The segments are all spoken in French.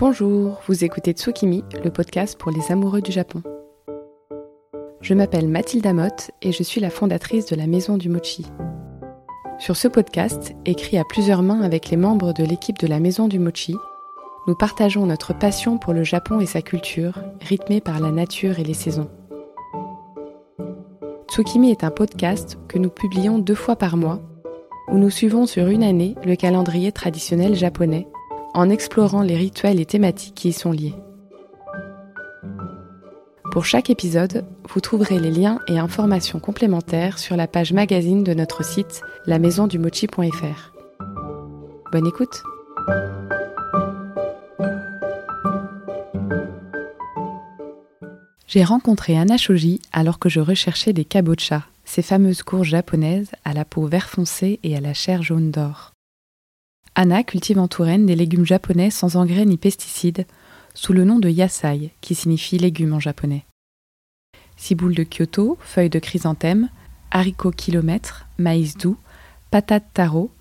Bonjour, vous écoutez Tsukimi, le podcast pour les amoureux du Japon. Je m'appelle Mathilde Motte et je suis la fondatrice de la Maison du Mochi. Sur ce podcast, écrit à plusieurs mains avec les membres de l'équipe de la Maison du Mochi, nous partageons notre passion pour le Japon et sa culture, rythmée par la nature et les saisons. Tsukimi est un podcast que nous publions deux fois par mois, où nous suivons sur une année le calendrier traditionnel japonais en explorant les rituels et thématiques qui y sont liés. Pour chaque épisode, vous trouverez les liens et informations complémentaires sur la page magazine de notre site lamaisondumochi.fr. Bonne écoute J'ai rencontré Anna alors que je recherchais des kabocha, ces fameuses courges japonaises à la peau vert foncé et à la chair jaune d'or. Anna cultive en Touraine des légumes japonais sans engrais ni pesticides, sous le nom de yasai, qui signifie légumes en japonais. Ciboule de Kyoto, feuilles de chrysanthème, haricots kilomètres, maïs doux, patates taro,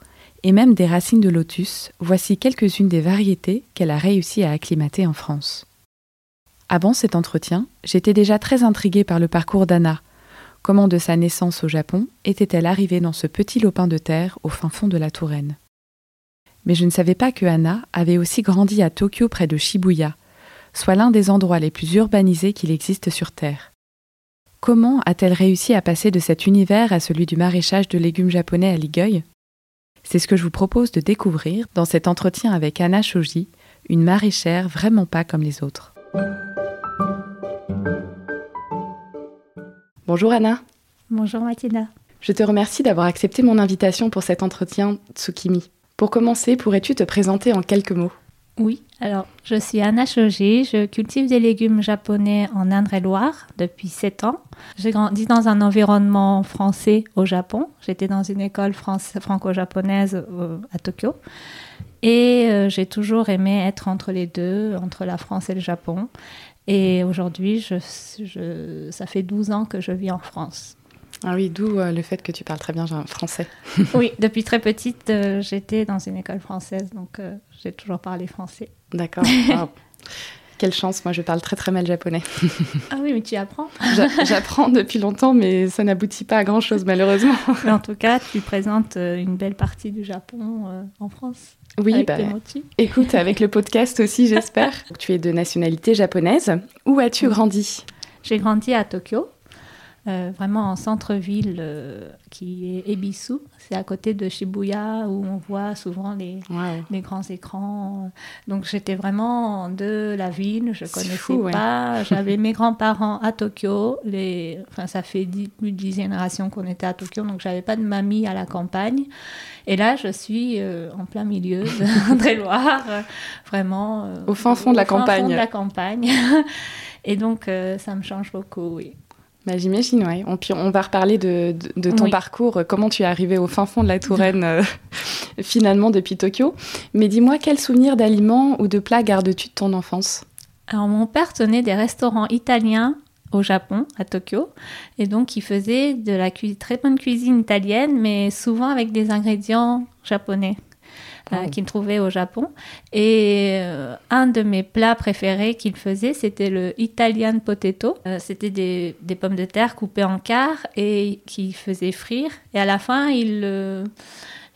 et même des racines de lotus, voici quelques-unes des variétés qu'elle a réussi à acclimater en France. Avant cet entretien, j'étais déjà très intriguée par le parcours d'Anna. Comment de sa naissance au Japon était-elle arrivée dans ce petit lopin de terre au fin fond de la Touraine? Mais je ne savais pas que Anna avait aussi grandi à Tokyo près de Shibuya, soit l'un des endroits les plus urbanisés qu'il existe sur Terre. Comment a-t-elle réussi à passer de cet univers à celui du maraîchage de légumes japonais à Ligueuil C'est ce que je vous propose de découvrir dans cet entretien avec Anna Shoji, une maraîchère vraiment pas comme les autres. Bonjour Anna. Bonjour Mathilda. Je te remercie d'avoir accepté mon invitation pour cet entretien Tsukimi. Pour commencer, pourrais-tu te présenter en quelques mots? Oui, alors je suis Anna Shoji, je cultive des légumes japonais en Indre-et-Loire depuis 7 ans. J'ai grandi dans un environnement français au Japon. J'étais dans une école franco-japonaise à Tokyo. Et euh, j'ai toujours aimé être entre les deux, entre la France et le Japon. Et aujourd'hui, ça fait 12 ans que je vis en France. Ah oui, d'où euh, le fait que tu parles très bien français. oui, depuis très petite, euh, j'étais dans une école française, donc euh, j'ai toujours parlé français. D'accord. Quelle chance, moi je parle très très mal japonais. ah oui, mais tu apprends J'apprends depuis longtemps, mais ça n'aboutit pas à grand chose malheureusement. en tout cas, tu présentes une belle partie du Japon en France. Oui, bah, écoute, avec le podcast aussi, j'espère. tu es de nationalité japonaise. Où as-tu grandi? J'ai grandi à Tokyo, euh, vraiment en centre-ville euh, qui est Ebisu. C'est à côté de Shibuya où on voit souvent les, les grands écrans. Donc j'étais vraiment de la ville, je connaissais pas. J'avais mes grands-parents à Tokyo. Les... Enfin, ça fait plus de dix générations qu'on était à Tokyo, donc j'avais pas de mamie à la campagne. Et là, je suis euh, en plein milieu de loire vraiment. au fin fond de la campagne. Fond de la campagne. Et donc, ça me change beaucoup, oui. Bah, J'imagine, oui. On, on va reparler de, ton parcours, comment tu es arrivé au fin fond de la Touraine euh, finalement depuis Tokyo. Mais dis-moi, quels souvenirs d'aliments ou de plats gardes-tu de ton enfance? Alors mon père tenait des restaurants italiens au Japon, à Tokyo, et donc il faisait de la très bonne cuisine italienne, mais souvent avec des ingrédients japonais. Euh, qu'il trouvait au Japon. Et euh, un de mes plats préférés qu'il faisait, c'était le Italian potato. Euh, c'était des, des, pommes de terre coupées en quarts et qu'il faisait frire. Et à la fin, il le,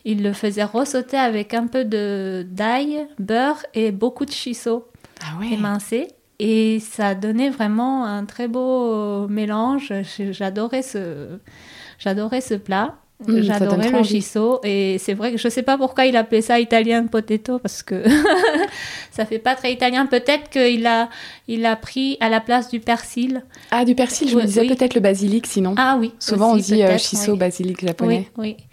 il le faisait ressauter avec un peu de d'ail, beurre et beaucoup de shiso ah émincé. Et ça donnait vraiment un très beau mélange. J'adorais ce, j'adorais ce plat. Mmh, J'adorais le shiso et c'est vrai que je sais pas pourquoi il appelait ça italien potato parce que ça fait pas très italien. Peut-être qu'il a, il a pris à la place du persil. Ah, du persil, je me disais peut-être le basilic sinon. Ah oui. Souvent on dit euh, shiso, basilic japonais. Oui, oui.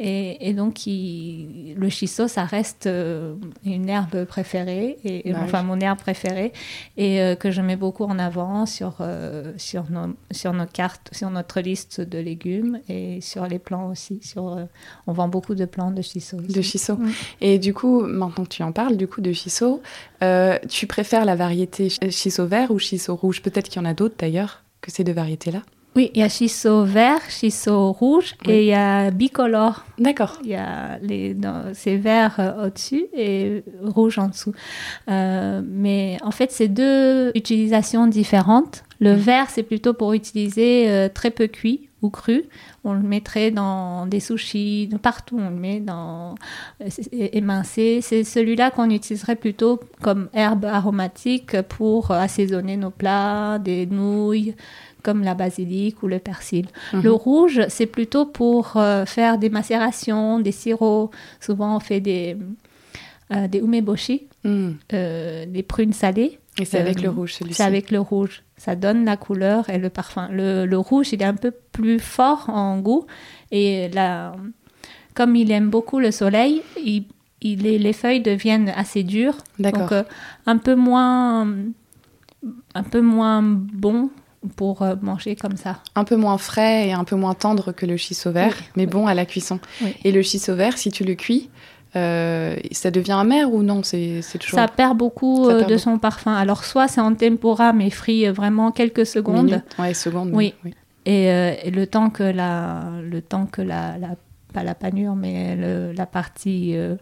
Et, donc, le shiso, ça reste euh, une herbe préférée, et, enfin mon herbe préférée, et euh, que je mets beaucoup en avant sur, euh, sur, nos, sur nos cartes, sur notre liste de légumes et sur les plants aussi. Sur, on vend beaucoup de plants de shiso. De shiso. Et du coup, maintenant que tu en parles, du coup, de shiso, tu préfères la variété shiso vert ou shiso rouge? Peut-être qu'il y en a d'autres d'ailleurs que ces deux variétés-là Oui, il y a shiso vert, shiso rouge et il y a bicolore. D'accord. Il y a les, c'est vert euh, au-dessus et rouge en dessous. Euh, mais en fait, c'est deux utilisations différentes. Le Mhm. vert, c'est plutôt pour utiliser euh, très peu cuit ou cru. On le mettrait dans des sushis, partout on le met dans émincé. C'est celui-là qu'on utiliserait plutôt comme herbe aromatique pour assaisonner nos plats, des nouilles comme la basilic ou le persil. Mhm. Le rouge, c'est plutôt pour euh, faire des macérations, des sirops. Souvent, on fait des, euh, des umeboshi, Hmm. euh, des prunes salées. Et c'est avec le rouge, celui-ci. C'est avec le rouge. Ça donne la couleur et le parfum. Le, le rouge, il est un peu plus fort en goût. Et la, comme il aime beaucoup le soleil, il, il est- les feuilles deviennent assez dures. D'accord. Donc, un peu moins, un peu moins bon pour euh, manger comme ça. Un peu moins frais et un peu moins tendre que le shiso vert, Oui, mais oui. bon à la cuisson. Oui. Et le shiso vert, si tu le cuis, euh, ça devient amer ou non? C'est c'est toujours Ça perd beaucoup Ça euh, perd de beaucoup. son parfum. Alors, soit c'est en tempura, mais frit vraiment quelques secondes. Ouais, secondes. Oui. oui. Et, euh, et le temps que la, le temps que la, la- pas la panure, mais le- la partie euh,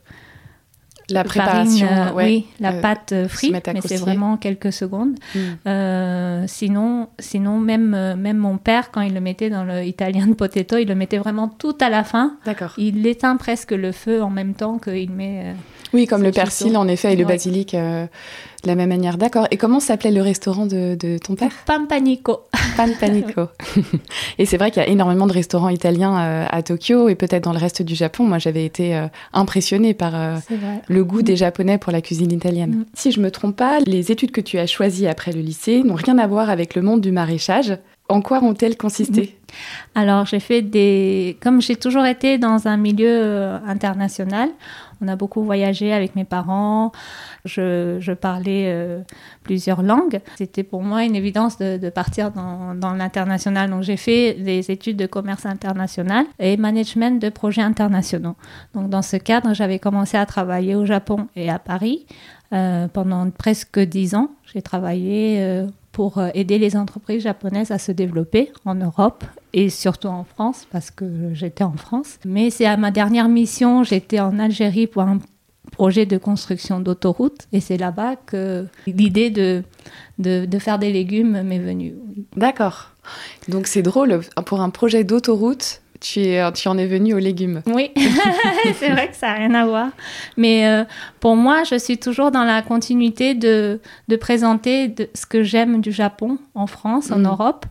La farine, préparation, euh, ouais. oui, la euh, pâte euh, frite, mais c'est vraiment quelques secondes. Euh, sinon, sinon même, même mon père, quand il le mettait dans le Italian potato, il le mettait vraiment tout à la fin. D'accord. Il éteint presque le feu en même temps qu'il met. euh, Oui, comme le persil en effet et le Ouais. basilic euh, de la même manière. D'accord. Et comment s'appelait le restaurant de, de ton père? Pampanico. Pan Panico. et c'est vrai qu'il y a énormément de restaurants italiens euh, à Tokyo et peut-être dans le reste du Japon. Moi, j'avais été euh, impressionnée par euh, le goût des Japonais pour la cuisine italienne. Mm. Si je me trompe pas, les études que tu as choisies après le lycée n'ont rien à voir avec le monde du maraîchage. En quoi ont-elles consisté? Alors, j'ai fait des. Comme j'ai toujours été dans un milieu euh, international, on a beaucoup voyagé avec mes parents. Je, parlais euh, plusieurs langues. C'était pour moi une évidence de, partir dans, l'international. Donc, j'ai fait des études de commerce international et management de projets internationaux. Donc, dans ce cadre, j'avais commencé à travailler au Japon et à Paris euh, pendant presque dix ans. J'ai travaillé. Pour euh, aider les entreprises japonaises à se développer en Europe et surtout en France parce que j'étais en France. Mais c'est à ma dernière mission, j'étais en Algérie pour un projet de construction d'autoroute et c'est là-bas que l'idée de, de, de faire des légumes m'est venue. D'accord. Donc c'est drôle, pour un projet d'autoroute, tu, es, tu en es venu aux légumes. Oui, c'est vrai que ça n'a rien à voir. Mais euh, pour moi, je suis toujours dans la continuité de, de présenter de, ce que j'aime du Japon en France, en Mhm. Europe.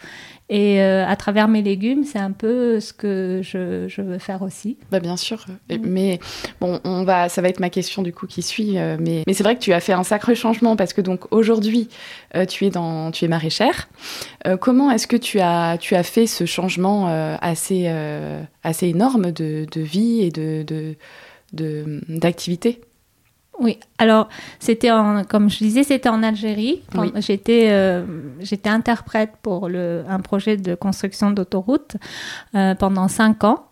Et euh, à travers mes légumes, c'est un peu ce que je, je veux faire aussi. Bah bien sûr, Mm. mais bon, on va, ça va être ma question du coup qui suit. euh, mais mais c'est vrai que tu as fait un sacré changement parce que donc aujourd'hui euh, tu es dans, tu es maraîchère. Comment est-ce que tu as, tu as fait ce changement assez, assez énorme de, de vie et de, de- d'activité? Oui, alors c'était en, comme je disais, c'était en Algérie. Oui. J'étais, euh, j'étais interprète pour le, un projet de construction d'autoroute euh, pendant cinq ans.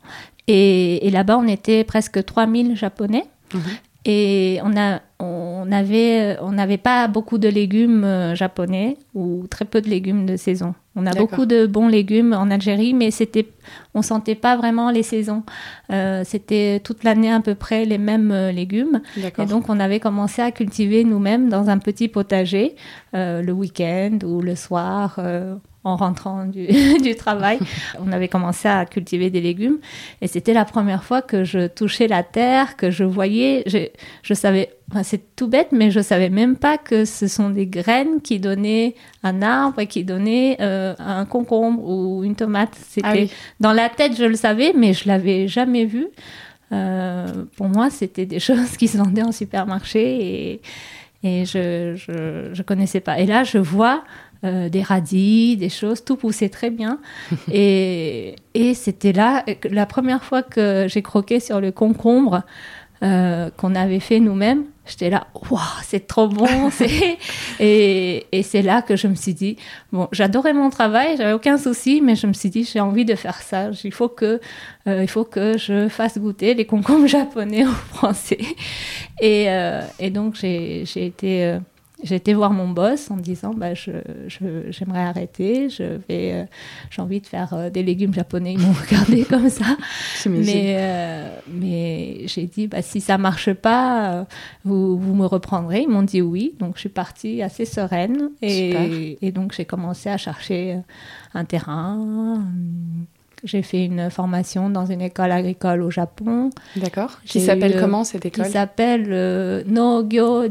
Et, et là-bas, on était presque 3000 Japonais. Mhm. Et on a, on avait, on n'avait pas beaucoup de légumes euh, japonais ou très peu de légumes de saison. On a beaucoup de bons légumes en Algérie, mais c'était, on sentait pas vraiment les saisons. Euh, c'était toute l'année à peu près les mêmes euh, légumes. Et donc, on avait commencé à cultiver nous-mêmes dans un petit potager euh, le week-end ou le soir. euh, en rentrant du, du travail, on avait commencé à cultiver des légumes et c'était la première fois que je touchais la terre, que je voyais, je, je savais, enfin, c'est tout bête, mais je savais même pas que ce sont des graines qui donnaient un arbre et qui donnaient euh, un concombre ou une tomate. C'était Ah oui. dans la tête, je le savais, mais je l'avais jamais vu. Euh, pour moi, c'était des choses qui se vendaient en supermarché et, et je, je, je connaissais pas. Et là, je vois euh, des radis, des choses, tout poussait très bien. et et c'était là, la première fois que j'ai croqué sur le concombre euh, qu'on avait fait nous-mêmes, j'étais là, waouh, c'est trop bon. et et c'est là que je me suis dit, bon, j'adorais mon travail, j'avais aucun souci, mais je me suis dit, j'ai envie de faire ça. Il faut que, euh, il faut que je fasse goûter les concombres japonais aux Français. Et, euh, et donc, j'ai j'ai été. J'ai été voir mon boss en disant bah, je, je- j'aimerais arrêter, je vais, euh, j'ai envie de faire euh, des légumes japonais. Ils m'ont regardé comme ça. Mais, euh, mais j'ai dit, bah, si ça marche pas, vous, vous me reprendrez. Ils m'ont dit oui. Donc, je suis partie assez sereine. Et, et donc, j'ai commencé à chercher un terrain. J'ai fait une formation dans une école agricole au Japon D'accord. Qui s'appelle comment cette qui école s'appelle euh, Nogyo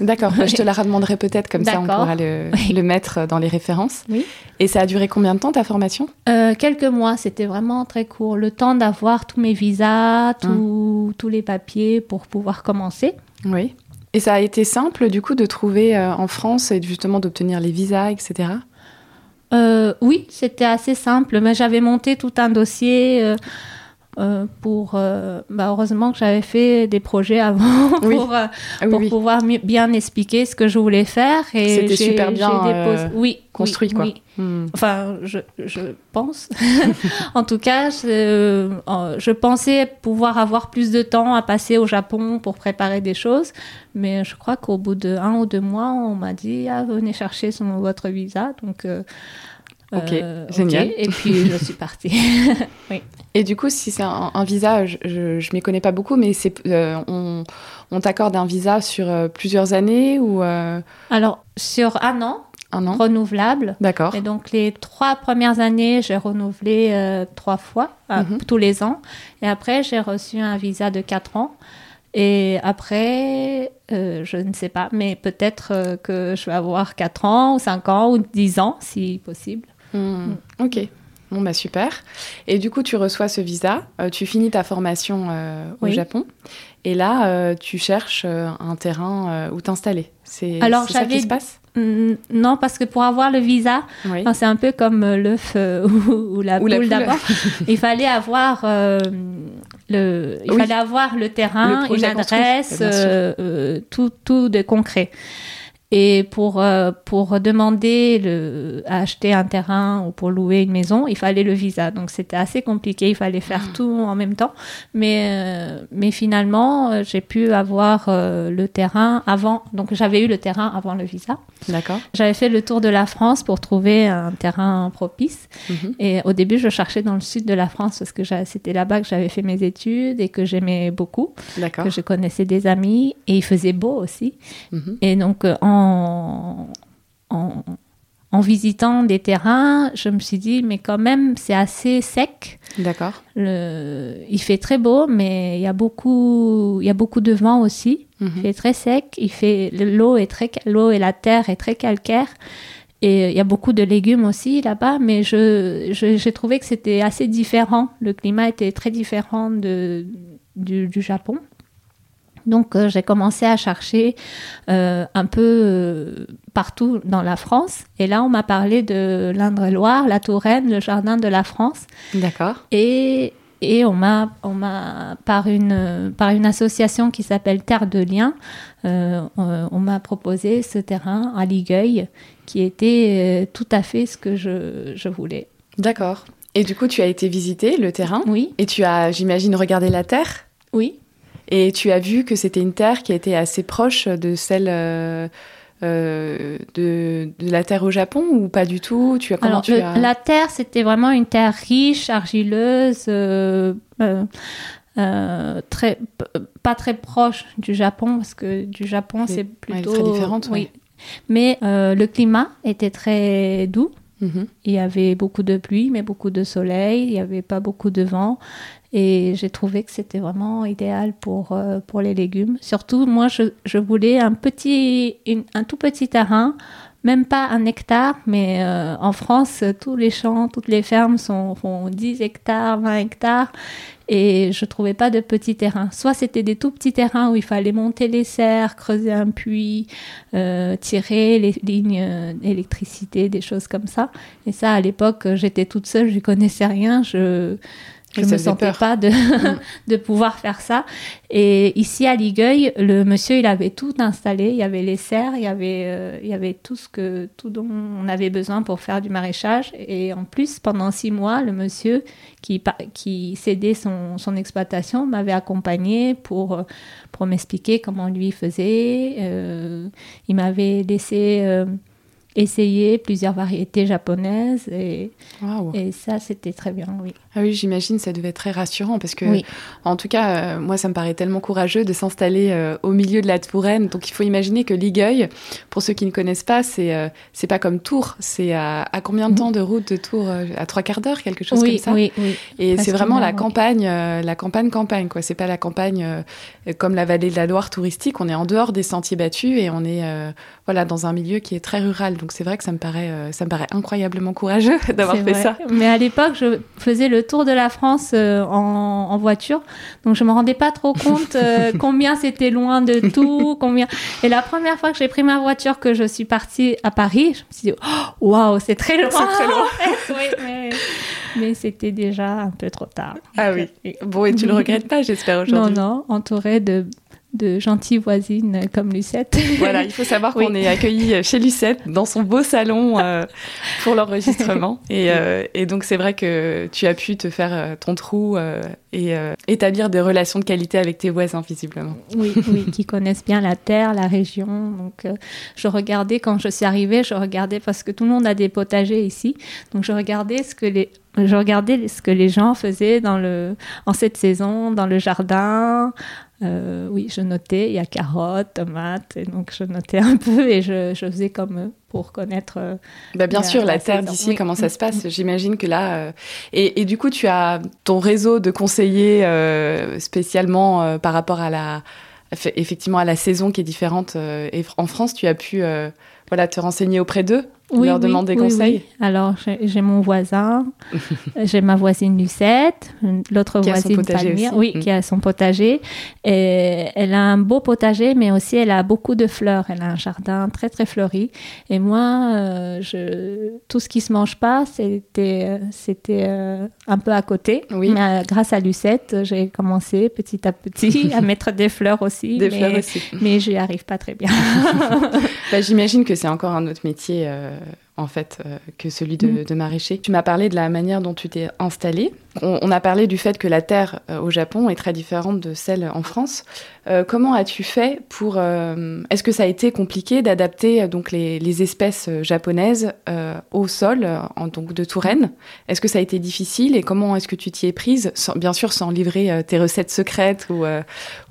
D'accord, je te la redemanderai peut-être, comme ça on pourra le, Oui. le mettre dans les références. Oui. Et ça a duré combien de temps ta formation? Euh, quelques mois, c'était vraiment très court. Le temps d'avoir tous mes visas, tous- tous les papiers pour pouvoir commencer. Oui. Et ça a été simple du coup de trouver euh, en France et justement d'obtenir les visas, etc. Euh, oui, c'était assez simple, mais j'avais monté tout un dossier euh, pour. euh, bah, heureusement que j'avais fait des projets avant Oui. pour, euh, Ah oui, pour oui. pouvoir bien expliquer ce que je voulais faire. Et C'était j'ai- super bien, euh, oui, construit, quoi. Hmm. Enfin, je, je pense. en tout cas, je, je pensais pouvoir avoir plus de temps à passer au Japon pour préparer des choses. Mais je crois qu'au bout de un ou deux mois, on m'a dit ah, venez chercher son, votre visa. Donc, Ok, euh, génial. Et puis, je suis partie. Et du coup, si c'est un, un visa, je, je, m'y connais pas beaucoup, mais c'est euh, on, on t'accorde un visa sur euh, plusieurs années ou Alors, sur un an, un an? renouvelable. D'accord. Et donc, les trois premières années, j'ai renouvelé trois fois, Mhm. tous les ans. Et après, j'ai reçu un visa de quatre ans. Et après, euh, je ne sais pas, mais peut-être euh, que je vais avoir 4 ans, ou 5 ans, ou 10 ans, si possible. Hmm. Ok. Bon, bah super. Et du coup, tu reçois ce visa, euh, tu finis ta formation euh, au Oui. Japon, et là, euh, tu cherches un terrain où t'installer. C'est ça qui se passe? Mm, Non, parce que pour avoir le visa, Oui. enfin, c'est un peu comme l'œuf ou, ou la Ou poule poule. d'abord. il fallait avoir le, il Oui. fallait avoir le terrain, Le une adresse, tout, tout de concret. Et pour, euh, pour demander le, à acheter un terrain ou pour louer une maison, il fallait le visa. Donc c'était assez compliqué, il fallait faire Ah. tout en même temps. Mais, euh, mais finalement, euh, j'ai pu avoir euh, le terrain avant. Donc j'avais eu le terrain avant le visa. D'accord. J'avais fait le tour de la France pour trouver un terrain propice. Mhm. Et au début, je cherchais dans le sud de la France parce que c'était là-bas que j'avais fait mes études et que j'aimais beaucoup, D'accord. que je connaissais des amis et il faisait beau aussi. Mhm. Et donc, euh, en, en, en visitant des terrains, je me suis dit, mais quand même, c'est assez sec. D'accord. Il fait très beau, mais il y a beaucoup, il y a beaucoup de vent aussi. Il Mhm. fait très sec. Il fait l'eau est très l'eau et la terre est très calcaire. Et il y a beaucoup de légumes aussi là-bas, mais je, je- j'ai trouvé que c'était assez différent. Le climat était très différent de, du, du Japon. Donc euh, j'ai commencé à chercher euh, un peu euh, partout dans la France. Et là, on m'a parlé de l'Indre-et-Loire, la Touraine, le jardin de la France. D'accord. Et, et on m'a, on m'a par, une, par une association qui s'appelle Terre de Liens, euh, on, on m'a proposé ce terrain à Ligueuil qui était euh, tout à fait ce que je, je voulais. D'accord. Et du coup, tu as été visiter le terrain Oui, et tu as, j'imagine, regardé la terre? Oui. Et tu as vu que c'était une terre qui était assez proche de celle euh, euh, de, de la terre au Japon ou pas du tout? Tu as comment Alors, tu le- as la terre, c'était vraiment une terre riche, argileuse, euh, très, pas très proche du Japon, parce que du Japon, c'est Ouais, plutôt... très différente, Oui. ouais. Mais le climat était très doux. Mhm. Il y avait beaucoup de pluie, mais beaucoup de soleil. Il n'y avait pas beaucoup de vent. Et j'ai trouvé que c'était vraiment idéal pour, euh, pour les légumes. Surtout, moi, je, je voulais un, petit, un tout petit terrain, même pas un hectare, mais euh, en France, tous les champs, toutes les fermes font 10 hectares, 20 hectares. Et je trouvais pas de petits terrains. Soit c'était des tout petits terrains où il fallait monter les serres, creuser un puits, euh, tirer les lignes d'électricité, des choses comme ça. Et ça, à l'époque, j'étais toute seule, je connaissais rien. Je, Je ne me sentais pas de, mm. de pouvoir faire ça. Et ici à Ligueuil, le monsieur, il avait tout installé. Il y avait les serres, il y avait, euh, il y avait tout ce que, tout dont on avait besoin pour faire du maraîchage. Et en plus, pendant six mois, le monsieur qui, qui cédait son, son exploitation m'avait accompagné pour, pour m'expliquer comment lui faisait. Euh, il m'avait laissé euh, essayer plusieurs variétés japonaises et, et ça c'était très bien oui. Ah oui j'imagine ça devait être très rassurant parce que en tout cas euh, moi ça me paraît tellement courageux de s'installer euh, au milieu de la Touraine. Donc il faut imaginer que Ligueuil pour ceux qui ne connaissent pas c'est euh, c'est pas comme Tours. C'est à, combien de temps de route de Tours à trois quarts d'heure quelque chose comme ça? oui, oui. et c'est vraiment la campagne la campagne campagne quoi. C'est pas la campagne comme la vallée de la Loire touristique. On est en dehors des sentiers battus et on est voilà dans un milieu qui est très rural. Donc c'est vrai que ça me paraît, euh, ça me paraît incroyablement courageux d'avoir fait ça. Mais à l'époque, je faisais le tour de la France euh, en, voiture, donc je me rendais pas trop compte euh, combien c'était loin de tout, combien. Et la première fois que j'ai pris ma voiture, que je suis partie à Paris, je me suis dit, oh, waouh, c'est très loin. C'est très loin. mais, mais c'était déjà un peu trop tard. Ah oui. Bon, et tu le regrettes pas, j'espère aujourd'hui. Non, non, entourée de de gentilles voisines comme Lucette. Voilà, il faut savoir qu'on est accueillis chez Lucette dans son beau salon euh, pour l'enregistrement. Et, euh, et, donc c'est vrai que tu as pu te faire euh, ton trou et établir des relations de qualité avec tes voisins visiblement. Oui, oui, qui connaissent bien la terre, la région. Donc je regardais quand je suis arrivée, je regardais parce que tout le monde a des potagers ici. Donc je regardais ce que les je regardais ce que les gens faisaient dans le, en cette saison, dans le jardin, euh, oui, je notais, il y a carottes, tomates, et donc je notais un peu et je, faisais comme eux pour connaître. Euh, bah bien sûr, la, terre d'ici, comment ça se passe. J'imagine que là. Euh, et, du coup, tu as ton réseau de conseillers spécialement par rapport à la. Effectivement, à la saison qui est différente. et en France, tu as pu voilà, te renseigner auprès d'eux? Oui, leur demande des conseils Alors, j'ai mon voisin, j'ai ma voisine Lucette, l'autre voisine Palmyre, oui, mm. qui a son potager. Et elle a un beau potager, mais aussi elle a beaucoup de fleurs. Elle a un jardin très, très fleuri. Et moi, euh, je, tout ce qui se mange pas, c'était c'était euh, un peu à côté. Oui. Mais euh, grâce à Lucette, j'ai commencé petit à petit à mettre des fleurs aussi. Des fleurs aussi. Mais je n'y arrive pas très bien. bah, J'imagine que c'est encore un autre métier en fait, euh, que celui de, mm. de, maraîcher. Tu m'as parlé de la manière dont tu t'es installé. On, a parlé du fait que la terre euh, au Japon est très différente de celle en France. comment as-tu fait pour Est-ce que ça a été compliqué d'adapter donc les, les, espèces japonaises au sol, en, donc de Touraine? Est-ce que ça a été difficile et comment est-ce que tu t'y es prise? Bien sûr, sans livrer tes recettes secrètes ou,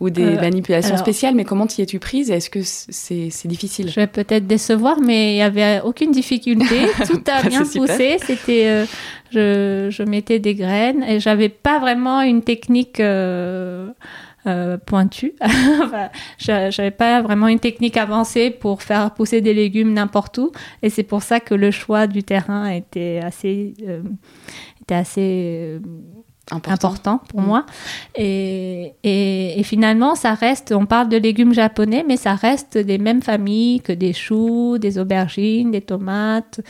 ou des manipulations spéciales, mais comment t'y es-tu prise Est-ce que c'est difficile? Je vais peut-être décevoir, mais il n'y avait aucune difficulté. Tout a bien poussé. C'était, euh, je, je, mettais des graines et j'avais pas vraiment une technique. Euh, euh, pointue. J'avais pas vraiment une technique avancée pour faire pousser des légumes n'importe où, et c'est pour ça que le choix du terrain était assez, était assez important, pour mm. moi. Et, et, finalement, ça reste, on parle de légumes japonais, mais ça reste des mêmes familles que des choux, des aubergines, des tomates.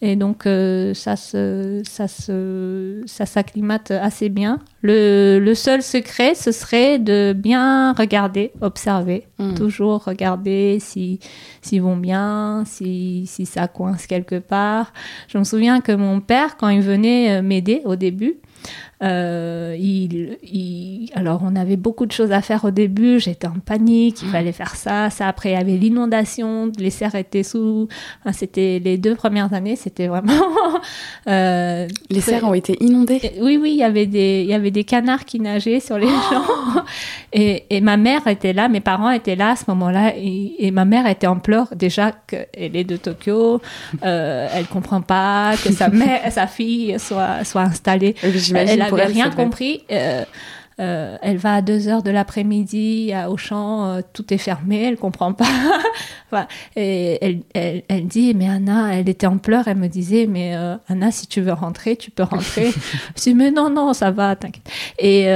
Et donc, euh, ça se, ça se, ça s'acclimate assez bien. Le, le, seul secret, ce serait de bien regarder, observer. Mm. Toujours regarder si, s'ils vont bien, si, si ça coince quelque part. Je me souviens que mon père, quand il venait euh, m'aider au début, euh, il, alors, on avait beaucoup de choses à faire au début. J'étais en panique. Il fallait faire ça. Ça, après, il y avait l'inondation. Les serres étaient sous. c'était les deux premières années. C'était vraiment. Euh, les serres ont été inondées. Oui, oui. Il y avait des, il y avait des canards qui nageaient sur les oh champs. Et, et, ma mère était là. Mes parents étaient là à ce moment-là. Et, ma mère était en pleurs déjà qu'elle est de Tokyo. Euh, elle comprend pas que sa mère, sa fille soit soit installée. Elle n'avait rien compris. Euh, euh, elle va à 2 heures de l'après-midi au champ, euh, tout est fermé, elle comprend pas. et elle, elle, elle, dit, mais Anna, elle était en pleurs, elle me disait, mais Anna, si tu veux rentrer, tu peux rentrer. je dis, mais non, non, ça va, t'inquiète. Et,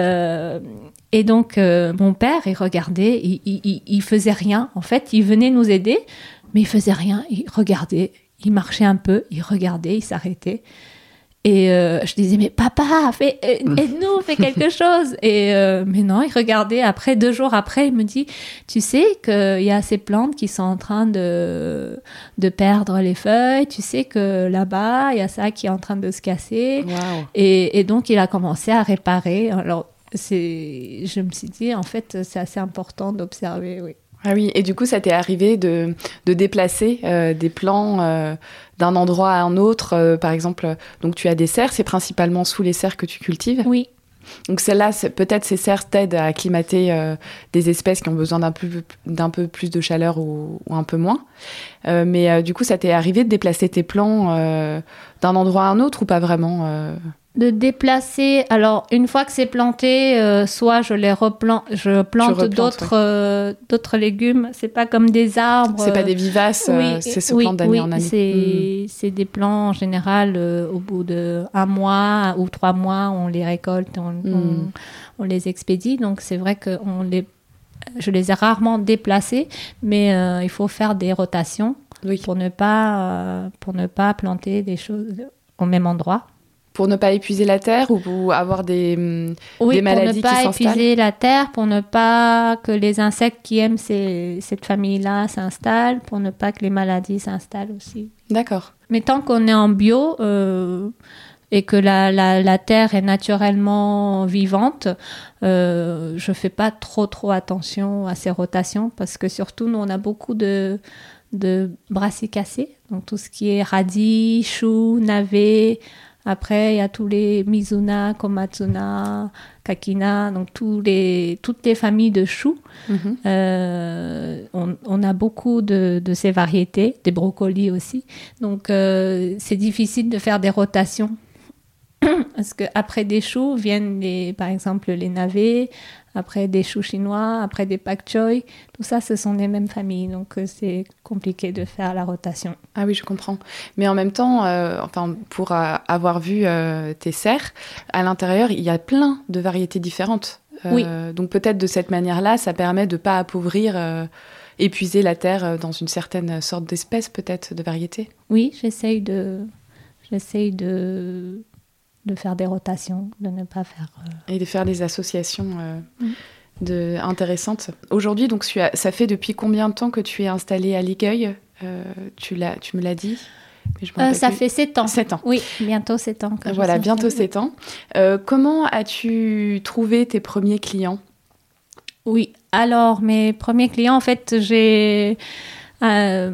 et donc, mon père, il regardait, il, il, il, faisait rien. En fait, il venait nous aider, mais il faisait rien. Il regardait, il marchait un peu, il regardait, il s'arrêtait. Et euh, je disais, mais papa, fais, euh, aide-nous, fais quelque chose. Et euh, mais non, il regardait. Après, deux jours après, il me dit, tu sais qu'il y a ces plantes qui sont en train de, de perdre les feuilles. Tu sais que là-bas, il y a ça qui est en train de se casser. Et, et, donc, il a commencé à réparer. Alors, c'est, je me suis dit, en fait, c'est assez important d'observer, oui. Ah oui, et du coup, ça t'est arrivé de, de déplacer euh, des plants euh, d'un endroit à un autre, euh, par exemple. Donc, tu as des serres, c'est principalement sous les serres que tu cultives Oui. Donc, celle-là, peut-être ces serres t'aident à acclimater des espèces qui ont besoin d'un peu, peu plus de chaleur ou, ou un peu moins. mais du coup, ça t'est arrivé de déplacer tes plants d'un endroit à un autre ou pas vraiment de déplacer. Alors, une fois que c'est planté, euh, soit je les replante, je plante d'autres euh, d'autres légumes. C'est pas comme des arbres. C'est pas des vivaces. Euh, c'est se plante d'année en année. Hmm. C'est des plants en général. au bout de un mois ou trois mois, on les récolte, on, hmm. on, les expédie. Donc c'est vrai que on les, je les ai rarement déplacés, mais il faut faire des rotations pour ne pas pour ne pas planter des choses au même endroit pour ne pas épuiser la terre ou pour avoir des, mm, des maladies qui s'installent pour ne pas épuiser la terre, pour ne pas que les insectes qui aiment cette famille-là s'installent, pour ne pas que les maladies s'installent aussi. D'accord. Mais tant qu'on est en bio euh, et que la, la, la, terre est naturellement vivante, euh, je fais pas trop trop attention à ces rotations parce que surtout nous on a beaucoup de de brassicacées, donc tout ce qui est radis, choux, navets, après, il y a tous les Mizuna, Komatsuna, Kakina, donc tous les, toutes les familles de choux. Mhm. Euh, on, a beaucoup de, ces variétés, des brocolis aussi. Donc, euh, c'est difficile de faire des rotations. Parce qu'après des choux viennent, les, par exemple, les navets, après des choux chinois, après des pak choi. Tout ça, ce sont les mêmes familles, donc euh, c'est compliqué de faire la rotation. Ah oui, je comprends. Mais en même temps, euh, enfin, pour euh, avoir vu tes serres, à l'intérieur, il y a plein de variétés différentes. oui. Donc peut-être de cette manière-là, ça permet de ne pas appauvrir, épuiser la terre dans une certaine sorte d'espèce, peut-être, de variété. Oui, j'essaye de... J'essaye de de faire des rotations, de ne pas faire. Euh, Et de faire des associations euh, mm. de, intéressantes. Aujourd'hui, donc, ça fait depuis combien de temps que tu es installée à Ligueuil euh, tu, tu me l'as dit ça fait 7 ans. 7 ans. Oui, bientôt 7 ans. voilà, bientôt 7 ans. comment as-tu trouvé tes premiers clients? Oui, alors mes premiers clients, en fait, j'ai... à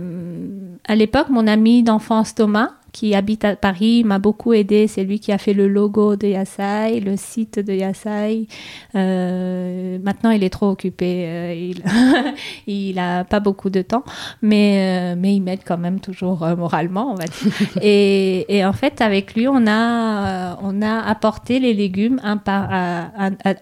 l'époque, mon ami d'enfance Thomas, qui habite à Paris, m'a beaucoup aidé. C'est lui qui a fait le logo de Yasai, le site de Yasai. Euh, maintenant, il est trop occupé. Euh, il, n'a a pas beaucoup de temps, mais, euh, mais il m'aide quand même toujours moralement, on va dire. et, et, en fait, avec lui, on a, on a apporté les légumes un par,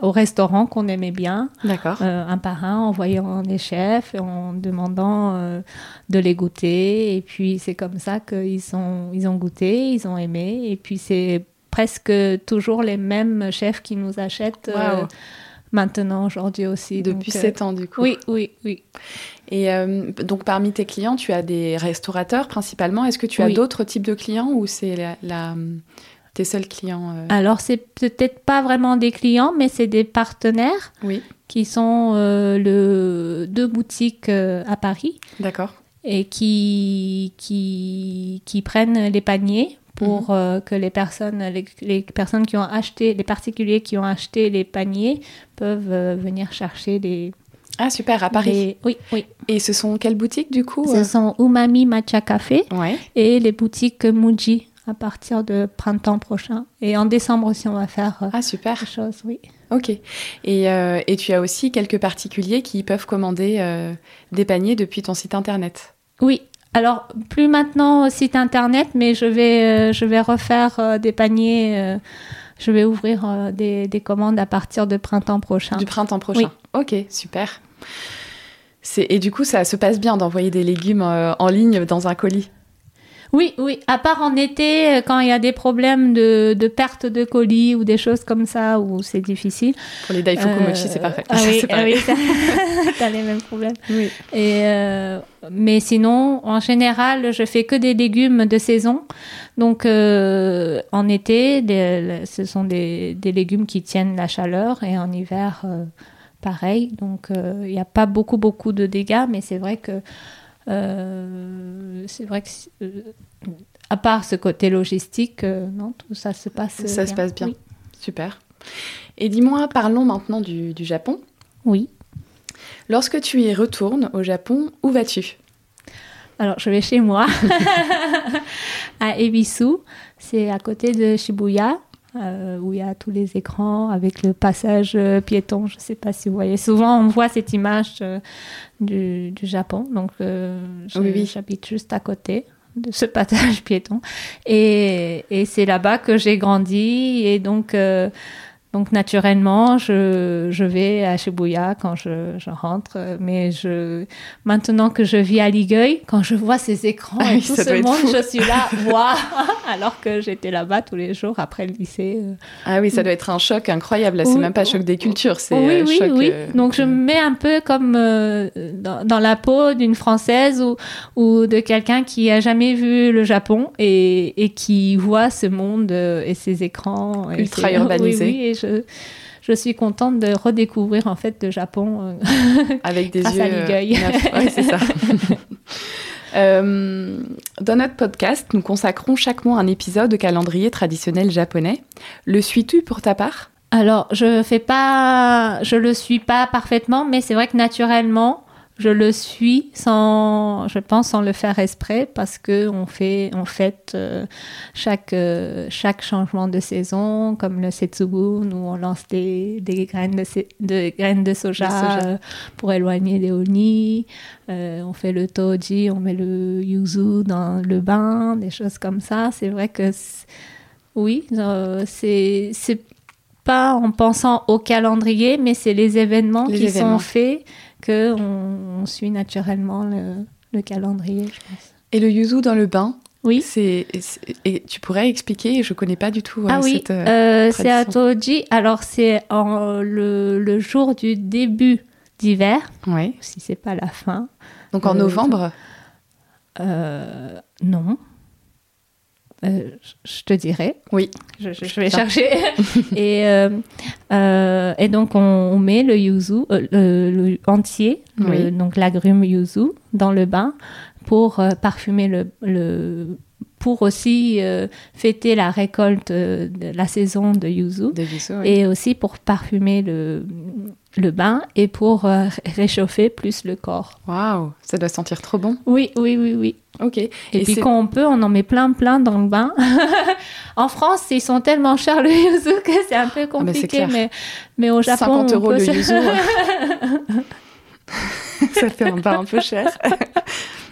au restaurant qu'on aimait bien. D'accord. un par un, en voyant les chefs, en demandant de les goûter. Et puis, c'est comme ça qu'ils sont ils ont goûté, ils ont aimé, et puis c'est presque toujours les mêmes chefs qui nous achètent euh, maintenant, aujourd'hui aussi. Depuis euh, sept ans, du coup. Oui, oui, oui. Et euh, donc, parmi tes clients, tu as des restaurateurs principalement. Est-ce que tu as d'autres types de clients ou c'est la, tes seuls clients Alors, c'est peut-être pas vraiment des clients, mais c'est des partenaires oui. qui sont le, deux boutiques à Paris. D'accord et qui, qui, qui prennent les paniers pour mhm. euh, que les personnes, les, personnes qui ont acheté, les particuliers qui ont acheté les paniers peuvent euh, venir chercher les. Ah super, à Paris. oui, oui. Et ce sont quelles boutiques du coup Ce euh sont Umami Matcha Café ouais. et les boutiques Muji à partir de printemps prochain. Et en décembre aussi, on va faire ah, super. des choses, oui. Ok. Et, et, tu as aussi quelques particuliers qui peuvent commander des paniers depuis ton site internet oui, alors plus maintenant au site internet, mais je vais, euh, je vais refaire euh, des paniers. Euh, je vais ouvrir des, des, commandes à partir de printemps prochain. Du printemps prochain. Ok, super. Et du coup, ça se passe bien d'envoyer des légumes en ligne dans un colis? Oui, oui. À part en été, euh, quand il y a des problèmes de, de perte de colis ou des choses comme ça, où c'est difficile. Pour les daifukumochi, c'est parfait. Ah oui, ah oui, t'as les mêmes problèmes. Oui. Et euh, mais sinon, en général, je fais que des légumes de saison. Donc, euh, en été, des- ce sont des, des légumes qui tiennent la chaleur, et en hiver, euh, pareil. Donc, euh, il n'y a pas beaucoup, beaucoup de dégâts, mais c'est vrai que euh, c'est vrai que euh, à part ce côté logistique, euh, non, tout ça se passe. Ça se passe bien. Oui. Super. Et dis-moi, parlons maintenant du, du Japon. oui. Lorsque tu y retournes au Japon, où vas-tu? Alors, je vais chez moi, à Ebisu. C'est à côté de Shibuya, euh, où il y a tous les écrans avec le passage euh, piéton. Je ne sais pas si vous voyez. Souvent, on voit cette image euh, du, du Japon. Donc, je- Oui, oui. j'habite juste à côté de ce passage piéton. Et, et c'est là-bas que j'ai grandi. Et donc... donc naturellement, je, je vais à Shibuya quand je, je rentre, mais je, maintenant que je vis à Ligueuil, quand je vois ces écrans Ah et oui, tout ce monde, je suis là, waouh Alors que j'étais là-bas tous les jours après le lycée. euh. Ah oui, ça doit être un choc incroyable. Là, c'est Oui. même pas choc des cultures, c'est oui, oui, choc. oui. euh, Donc je me mets un peu comme euh, dans, dans la peau d'une Française ou, ou de quelqu'un qui a jamais vu le Japon et, et qui voit ce monde euh, et ses écrans. et Ultra urbanisé. Oui, oui, et je, je suis contente de redécouvrir en fait le Japon. euh. avec des Grâce yeux à neufs. Ouais, c'est ça. Euh, dans notre podcast, nous consacrons chaque mois un épisode au calendrier traditionnel japonais. Le suis-tu pour ta part? Alors, je fais pas, je le suis pas parfaitement, mais c'est vrai que naturellement, je le suis sans, je pense, sans le faire exprès, parce que on fait, on fête euh, chaque euh, chaque changement de saison, comme le Setsubun où on lance des, des graines de, de graines de soja, euh, pour éloigner les oni. Euh, on fait le toji, on met le yuzu dans le bain, des choses comme ça. C'est vrai que oui, c'est c'est pas en pensant au calendrier, mais c'est les événements Les qui événements. sont faits que on, on suit naturellement le, le calendrier, je pense. Et le yuzu dans le bain Oui. c'est, et tu pourrais expliquer Je connais pas du tout euh, ah oui, cette. euh, euh, c'est à. Toji. Alors c'est en- le, le jour du début d'hiver, ouais. si c'est pas la fin. Donc en Euh, novembre. Euh, non. Euh, je- te dirai. Oui. Je, je- je vais Ça. chercher. et, euh, euh, et donc, on, on met le yuzu le, le entier, le- donc l'agrume yuzu, dans le bain pour parfumer le. Pour aussi euh, fêter la récolte euh, de la saison de yuzu. De yuzu, oui. Et aussi pour parfumer le, le bain et pour euh, réchauffer plus le corps. Waouh, ça doit sentir trop bon. Oui, oui, oui, oui. Ok. Et, Et puis quand on peut, on en met plein plein dans le bain. en France, ils sont tellement chers le yuzu que c'est un peu Ah, compliqué, mais, mais, au Japon, 50 on euros peut le yuzu. ça fait un bain un peu cher.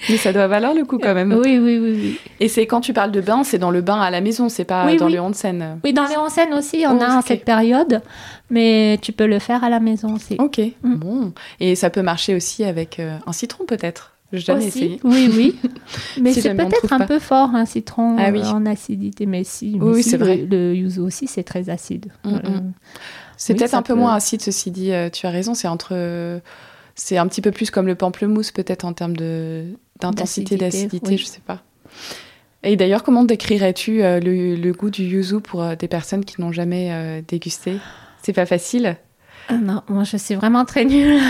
Mais ça doit valoir le coup quand même. oui, oui, oui, oui. Et c'est quand tu parles de bain, c'est dans le bain à la maison, c'est pas Oui, dans oui. les onsen. Oui, dans les onsen aussi, on Oh, a en ok. cette période, mais tu peux le faire à la maison aussi. Ok, Mm. bon. Et ça peut marcher aussi avec euh, un citron peut-être. Jamais Aussi, essayé. Oui, oui. Mais Si c'est peut-être un pas. peu fort, un citron Ah oui. euh, en acidité, mais si. Oui, mais oui, si, c'est le- vrai. Le yuzu aussi, c'est très acide. Mm, mm. Euh, C'est Oui, peut-être un peu moins acide, ceci dit. tu as raison, c'est entre. C'est un petit peu plus comme le pamplemousse, peut-être en termes de d'intensité, D'acidité, d'acidité, oui. je sais pas. Et d'ailleurs, comment décrirais-tu euh, le, le goût du yuzu pour euh, des personnes qui n'ont jamais euh, dégusté? C'est pas facile? Ah Non, moi je suis vraiment très nulle.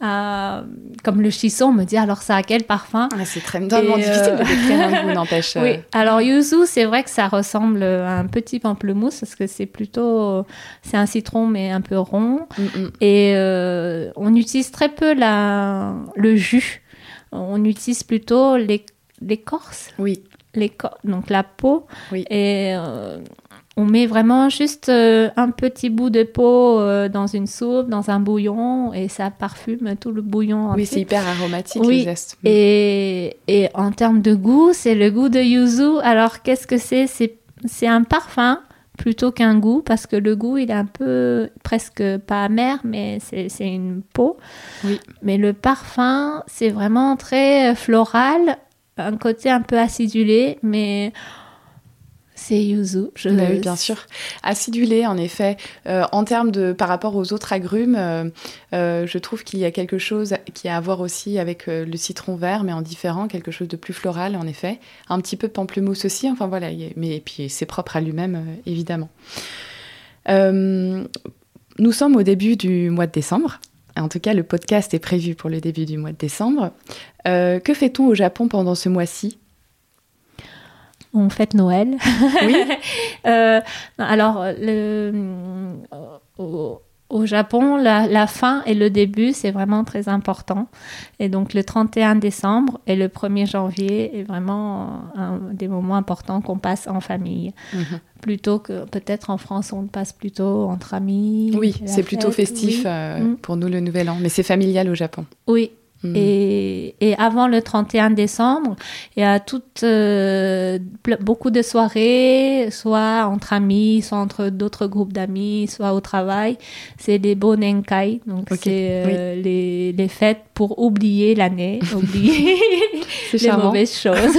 Comme le chisson, on me dit alors ça a quel parfum? Ah, c'est très tellement difficile euh, de décrire un goût, n'empêche. Oui, euh, alors yuzu, c'est vrai que ça ressemble à un petit pamplemousse parce que c'est plutôt. C'est un citron mais un peu rond. mm, mm. Et euh, on utilise très peu la, le jus. On utilise plutôt l'é- l'écorce, Oui, l'éco- donc la peau. Oui. Et euh, on met vraiment juste euh, un petit bout de peau euh, dans une soupe, dans un bouillon, et ça parfume tout le bouillon. oui c'est hyper aromatique Oui, le zeste. Mm. Et, et en termes de goût, c'est le goût de yuzu. Alors, qu'est-ce que c'est? C'est un parfum plutôt qu'un goût, parce que le goût, il est un peu presque pas amer, mais c'est c'est une peau. Oui. Mais le parfum, c'est vraiment très floral un côté un peu acidulé, mais c'est yuzu. Je... Bah oui, bien sûr. Acidulé, en effet. Euh, en termes de, par rapport aux autres agrumes, euh, euh, je trouve qu'il y a quelque chose qui a à voir aussi avec le citron vert, mais en différent, quelque chose de plus floral, en effet. Un petit peu pamplemousse aussi. Enfin voilà, mais puis c'est propre à lui-même, évidemment. nous sommes au début du mois de décembre. En tout cas, le podcast est prévu pour le début du mois de décembre. que fait-on au Japon pendant ce mois-ci? On fête Noël. Oui. Euh, alors, le, au, Japon, la, fin et le début, c'est vraiment très important. Et donc, le 31 décembre et le 1er janvier est vraiment un, des moments importants qu'on passe en famille. Mhm. Plutôt que peut-être en France, on passe plutôt entre amis. Oui, c'est plutôt festif euh, mm. pour nous le Nouvel An, mais c'est familial au Japon. Oui. Et, et, avant le 31 décembre, il y a toutes, euh, beaucoup de soirées, soit entre amis, soit entre d'autres groupes d'amis, soit au travail. C'est des bonenkai, donc c'est euh, les, les, fêtes pour oublier l'année, oublier les mauvaises choses,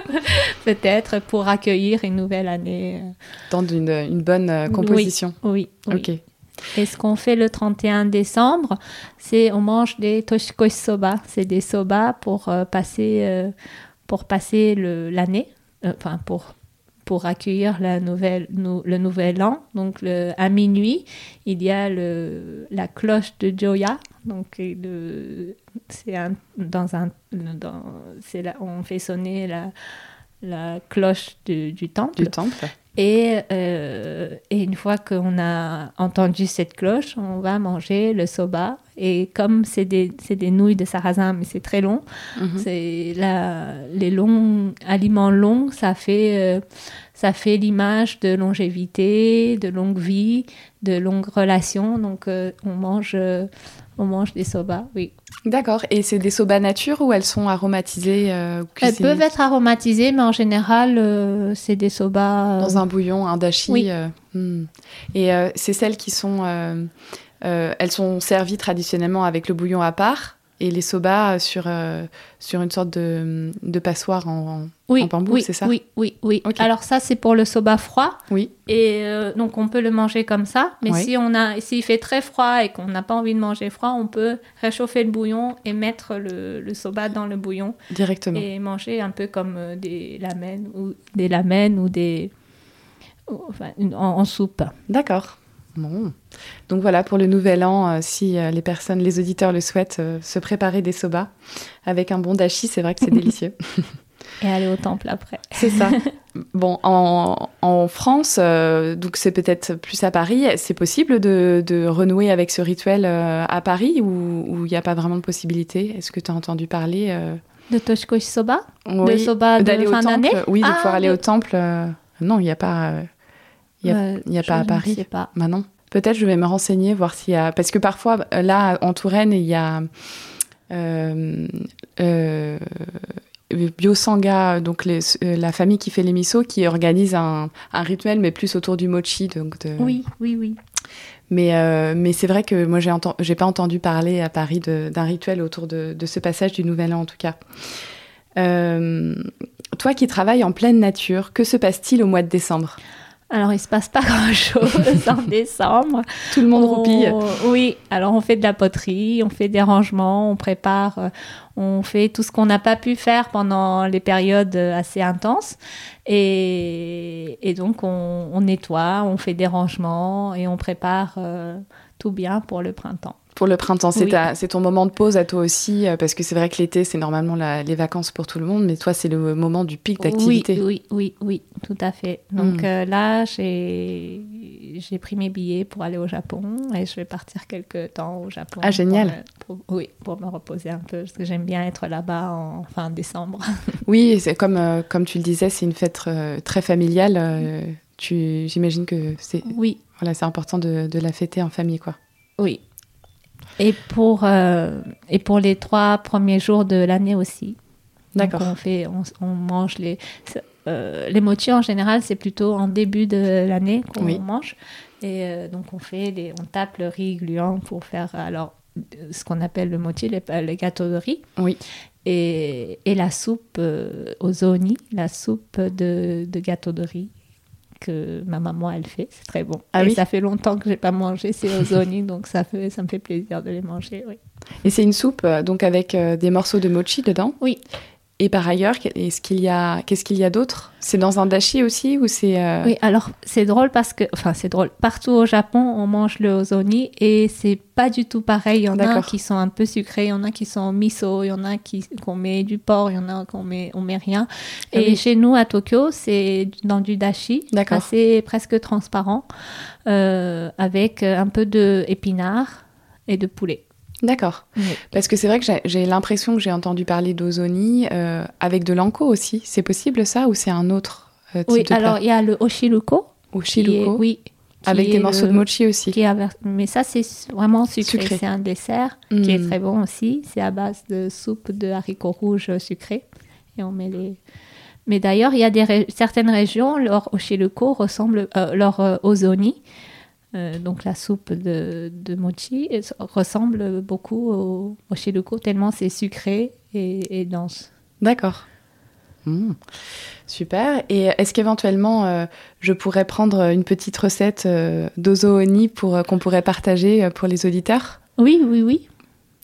peut-être pour accueillir une nouvelle année. Dans une, une bonne composition. Oui, oui. Ok. Et ce qu'on fait le 31 décembre, c'est on mange des toshikoshi soba. C'est des soba pour euh, passer, euh, passer l'année, euh, enfin pour pour accueillir le nouvel an. Donc à minuit, il y a le, la cloche de Joya. Donc c'est dans un, dans, là, on fait sonner la, la cloche du temple. Du temple. Et, euh, et, une fois qu'on a entendu cette cloche, on va manger le soba. Et comme c'est des, des, nouilles de sarrasin, mais c'est très long, c'est les longs aliments longs, ça fait, euh, ça fait l'image de longévité, de longue vie, de longues relations. Donc euh, on mange on mange des soba, oui. D'accord. Et c'est des soba nature ou elles sont aromatisées euh, Elles peuvent être aromatisées, mais en général, euh, c'est des soba. Euh, Dans un bouillon, un dashi. Oui. Hmm. Et c'est celles qui sont. elles sont servies traditionnellement avec le bouillon à part et les soba sur, euh, sur une sorte de, de passoire en, oui, bambou, oui, c'est ça Oui, oui, oui. Alors ça, c'est pour le soba froid. Oui. Et euh, donc, on peut le manger comme ça. Mais si on a, s'il fait très froid et qu'on n'a pas envie de manger froid, on peut réchauffer le bouillon et mettre le, le soba dans le bouillon. Directement. Et manger un peu comme euh, des lamènes ou des lamènes ou des... Enfin, en soupe. D'accord. Bon. Donc voilà, pour le nouvel an, euh, si euh, les personnes, les auditeurs le souhaitent, euh, se préparer des soba avec un bon dashi, c'est vrai que c'est délicieux. Et aller au temple après. C'est ça. Bon, en, France, donc c'est peut-être plus à Paris, c'est possible de, renouer avec ce rituel à Paris ou il n'y a pas vraiment de possibilité? Est-ce que tu as entendu parler De Toshikoshi Soba? De soba de fin d'année? Oui, de ah, pouvoir aller au temple. non, il n'y a pas... Il n'y a, a pas à Paris. sais pas. Bah Peut-être je vais me renseigner, voir s'il y a. Parce que parfois, là, en Touraine, il y a. Euh, euh, Biosanga, donc les, euh, la famille qui fait les miso, qui organise un, un, rituel, mais plus autour du mochi. Donc de... Oui, oui, oui. Mais, euh, mais c'est vrai que moi, j'ai j'ai pas entendu parler à Paris d'un rituel autour de, de, ce passage du Nouvel An, en tout cas. toi qui travailles en pleine nature, que se passe-t-il au mois de décembre? Alors, il se passe pas grand-chose en décembre. Tout le monde roupille. Oui, alors on fait de la poterie, on fait des rangements, on prépare, euh, on fait tout ce qu'on n'a pas pu faire pendant les périodes assez intenses. Et, donc, on, nettoie, on fait des rangements et on prépare euh, tout bien pour le printemps pour le printemps. C'est ton moment de pause à toi aussi, euh, parce que c'est vrai que l'été, c'est normalement les vacances pour tout le monde, mais toi, c'est le moment du pic d'activité. Oui, oui, oui, tout à fait. Donc hmm. euh, là, j'ai pris mes billets pour aller au Japon et je vais partir quelques temps au Japon. Ah, génial. oui, pour me reposer un peu, parce que j'aime bien être là-bas en fin décembre. oui, c'est comme, euh, comme tu le disais, c'est une fête très familiale. J'imagine que c'est oui. voilà, important de, de la fêter en famille, quoi. Oui, et pour, euh, et pour les trois premiers jours de l'année aussi. D'accord. On, fait, on, mange les. Euh, les mochi en général, c'est plutôt en début de l'année qu'on mange. Et euh, donc on fait on tape le riz gluant pour faire. Alors ce qu'on appelle le mochi, les, les gâteaux de riz. Oui. Et, et la soupe euh, aux zoni, la soupe de, de gâteau de riz que ma maman elle fait, c'est très bon. Ah et oui ça fait longtemps que j'ai pas mangé ces ozoni, donc ça fait ça me fait plaisir de les manger. Oui. Et c'est une soupe euh, donc avec euh, des morceaux de mochi dedans? Oui. Et par ailleurs, est-ce qu'il y a qu'est-ce qu'il y a d'autre? C'est dans un dashi aussi ou c'est euh, Oui, alors c'est drôle parce que, enfin c'est drôle, partout au Japon on mange le ozoni et c'est pas du tout pareil. Il y en a qui sont un peu sucrés, il y en a qui sont miso, il y en a qui qu'on met du porc, il y en a qu'on met on met rien. Ah et oui. chez nous à Tokyo c'est dans du dashi, assez presque transparent, euh, avec un peu de épinards et de poulet. D'accord. Oui. Parce que c'est vrai que j'ai- l'impression que j'ai entendu parler d'ozoni euh, avec de l'anko aussi. C'est possible ça ou c'est un autre euh, type Oui, de alors il y a le oshiruko, Ou qui est- oui, avec des morceaux le- de mochi aussi. qui est mais ça c'est vraiment sucré. Sucré. C'est un dessert qui est Mm. très bon aussi. C'est à base de soupe de haricots rouges sucrés et on met les. Mais d'ailleurs, il y a des ré- certaines régions, leur oshiruko ressemble, euh, leur euh, ozoni, euh, donc la soupe de, de mochi, ressemble beaucoup au oshiruko tellement c'est sucré et, et dense. D'accord. Mm. Super. Et est-ce qu'éventuellement, euh, je pourrais prendre une petite recette euh, d'ozo oni pour euh, qu'on pourrait partager pour les auditeurs? Oui, oui, oui.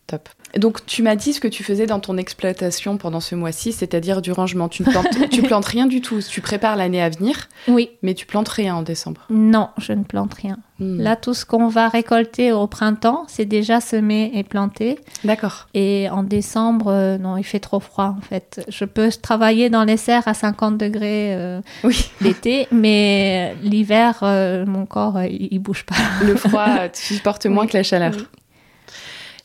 Top. Donc, tu m'as dit ce que tu faisais dans ton exploitation pendant ce mois-ci, c'est-à-dire du rangement. Tu ne plantes, tu plantes rien du tout. Tu prépares l'année à venir, Oui, mais tu plantes rien en décembre. non, je ne plante rien. Mm. Là, tout ce qu'on va récolter au printemps, c'est déjà semé et planté. D'accord. Et en décembre, euh, non, il fait trop froid en fait. Je peux travailler dans les serres à 50 degrés euh, Oui. l'été, mais euh, l'hiver, euh, mon corps, il, il bouge pas. Le froid, tu supportes moins Oui. que la chaleur. Oui.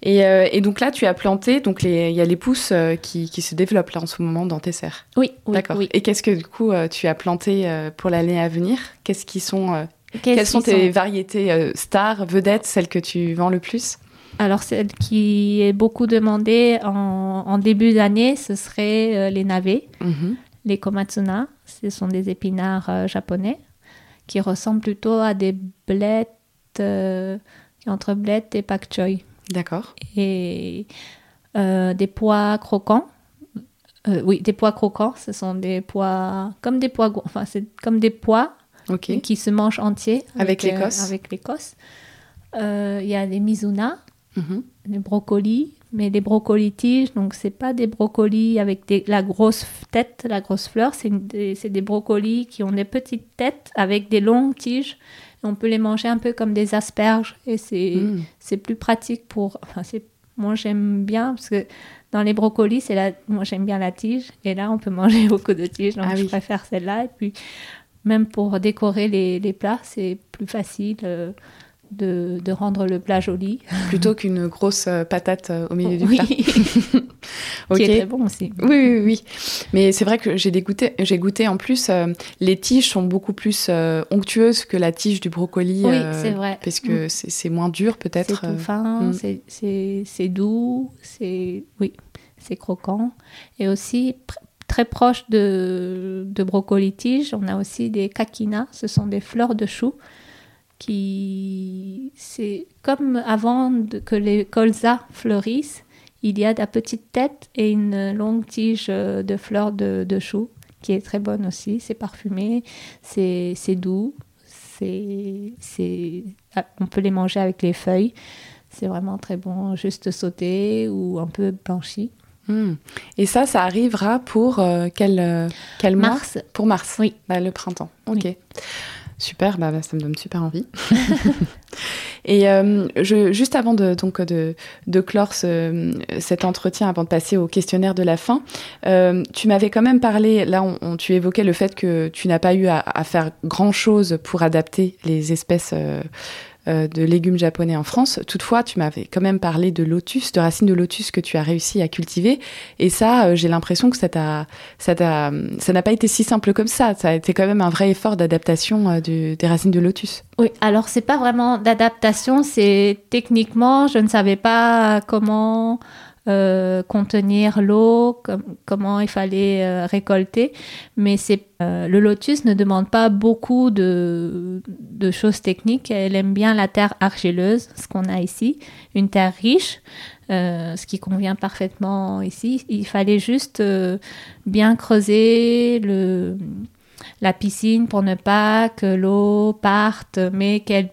Et, euh, et donc là, tu as planté, donc il y a les pousses euh, qui, qui se développent là en ce moment dans tes serres. Oui, oui, D'accord. oui. Et qu'est-ce que du coup euh, tu as planté pour l'année à venir? Qu'est-ce qui sont Quelles sont tes variétés stars, vedettes, celles que tu vends le plus? Alors, celle qui est beaucoup demandée en, en début d'année, ce serait les navets, Mhm. les komatsuna. Ce sont des épinards euh, japonais qui ressemblent plutôt à des blettes, euh, entre blettes et pak choy. D'accord. et euh, des pois croquants. Euh, oui, des pois croquants, ce sont des pois comme des pois, enfin c'est comme des pois qui se mangent entiers Avec l'Écosse. avec l'Écosse. Euh, Il y a des mizuna, Mhm. des brocolis, mais des brocolis tiges, donc c'est pas des brocolis avec des- la grosse tête, la grosse fleur, c'est des, des brocolis qui ont des petites têtes avec des longues tiges. Et on peut les manger un peu comme des asperges et c'est Mm. c'est plus pratique pour. Enfin, moi j'aime bien parce que dans les brocolis, c'est la. Moi j'aime bien la tige et là on peut manger beaucoup de tiges, donc Ah je oui. préfère celle-là. Et puis même pour décorer les, les plats, c'est plus facile euh, de, de rendre le plat joli. Plutôt qu'une grosse euh, patate euh, au milieu du oui, plat. Ok. qui est très bon aussi. Oui, oui, oui. Mais c'est vrai que j'ai dégoûté, j'ai goûté en plus, euh, les tiges sont beaucoup plus euh, onctueuses que la tige du brocoli. Oui, euh, c'est vrai. Parce que c'est c'est moins dur C'est peut-être. tout euh. fin, mm. c'est- c'est c'est doux, c'est oui, c'est croquant. Et aussi très proche de, de brocoli tige, on a aussi des kakina, ce sont des fleurs de chou qui c'est comme avant de- que les colzas fleurissent, il y a la petite tête et une longue tige euh, de fleurs de, de chou qui est très bonne aussi, c'est parfumé, c'est c'est doux, c'est c'est ah, on peut les manger avec les feuilles. C'est vraiment très bon, juste sauté ou un peu blanchi. Hmm. Et ça, ça arrivera pour euh, quel, euh, quel mois? Mars, Pour mars? Oui. Bah, le printemps. Ok. Oui. Super, bah, ça me donne super envie. Et euh, je, juste avant de, donc, de, clore ce- cet entretien, avant de passer au questionnaire de la fin, euh, tu m'avais quand même parlé, là on, tu évoquais le fait que tu n'as pas eu à, à faire grand-chose pour adapter les espèces euh, de légumes japonais en France. Toutefois, tu m'avais quand même parlé de lotus, de racines de lotus que tu as réussi à cultiver. Et ça, euh, j'ai l'impression que ça ça n'a pas été si simple comme ça. Ça a été quand même un vrai effort d'adaptation euh, des racines de lotus. Oui, alors c'est pas vraiment d'adaptation, c'est techniquement, je ne savais pas comment euh, contenir l'eau, comment il fallait euh, récolter. Mais c'est, euh, le lotus ne demande pas beaucoup de, de, choses techniques. Elle aime bien la terre argileuse, ce qu'on a ici, une terre riche, ce qui convient parfaitement ici. Il fallait juste bien creuser la piscine pour ne pas que l'eau parte, mais qu'elle,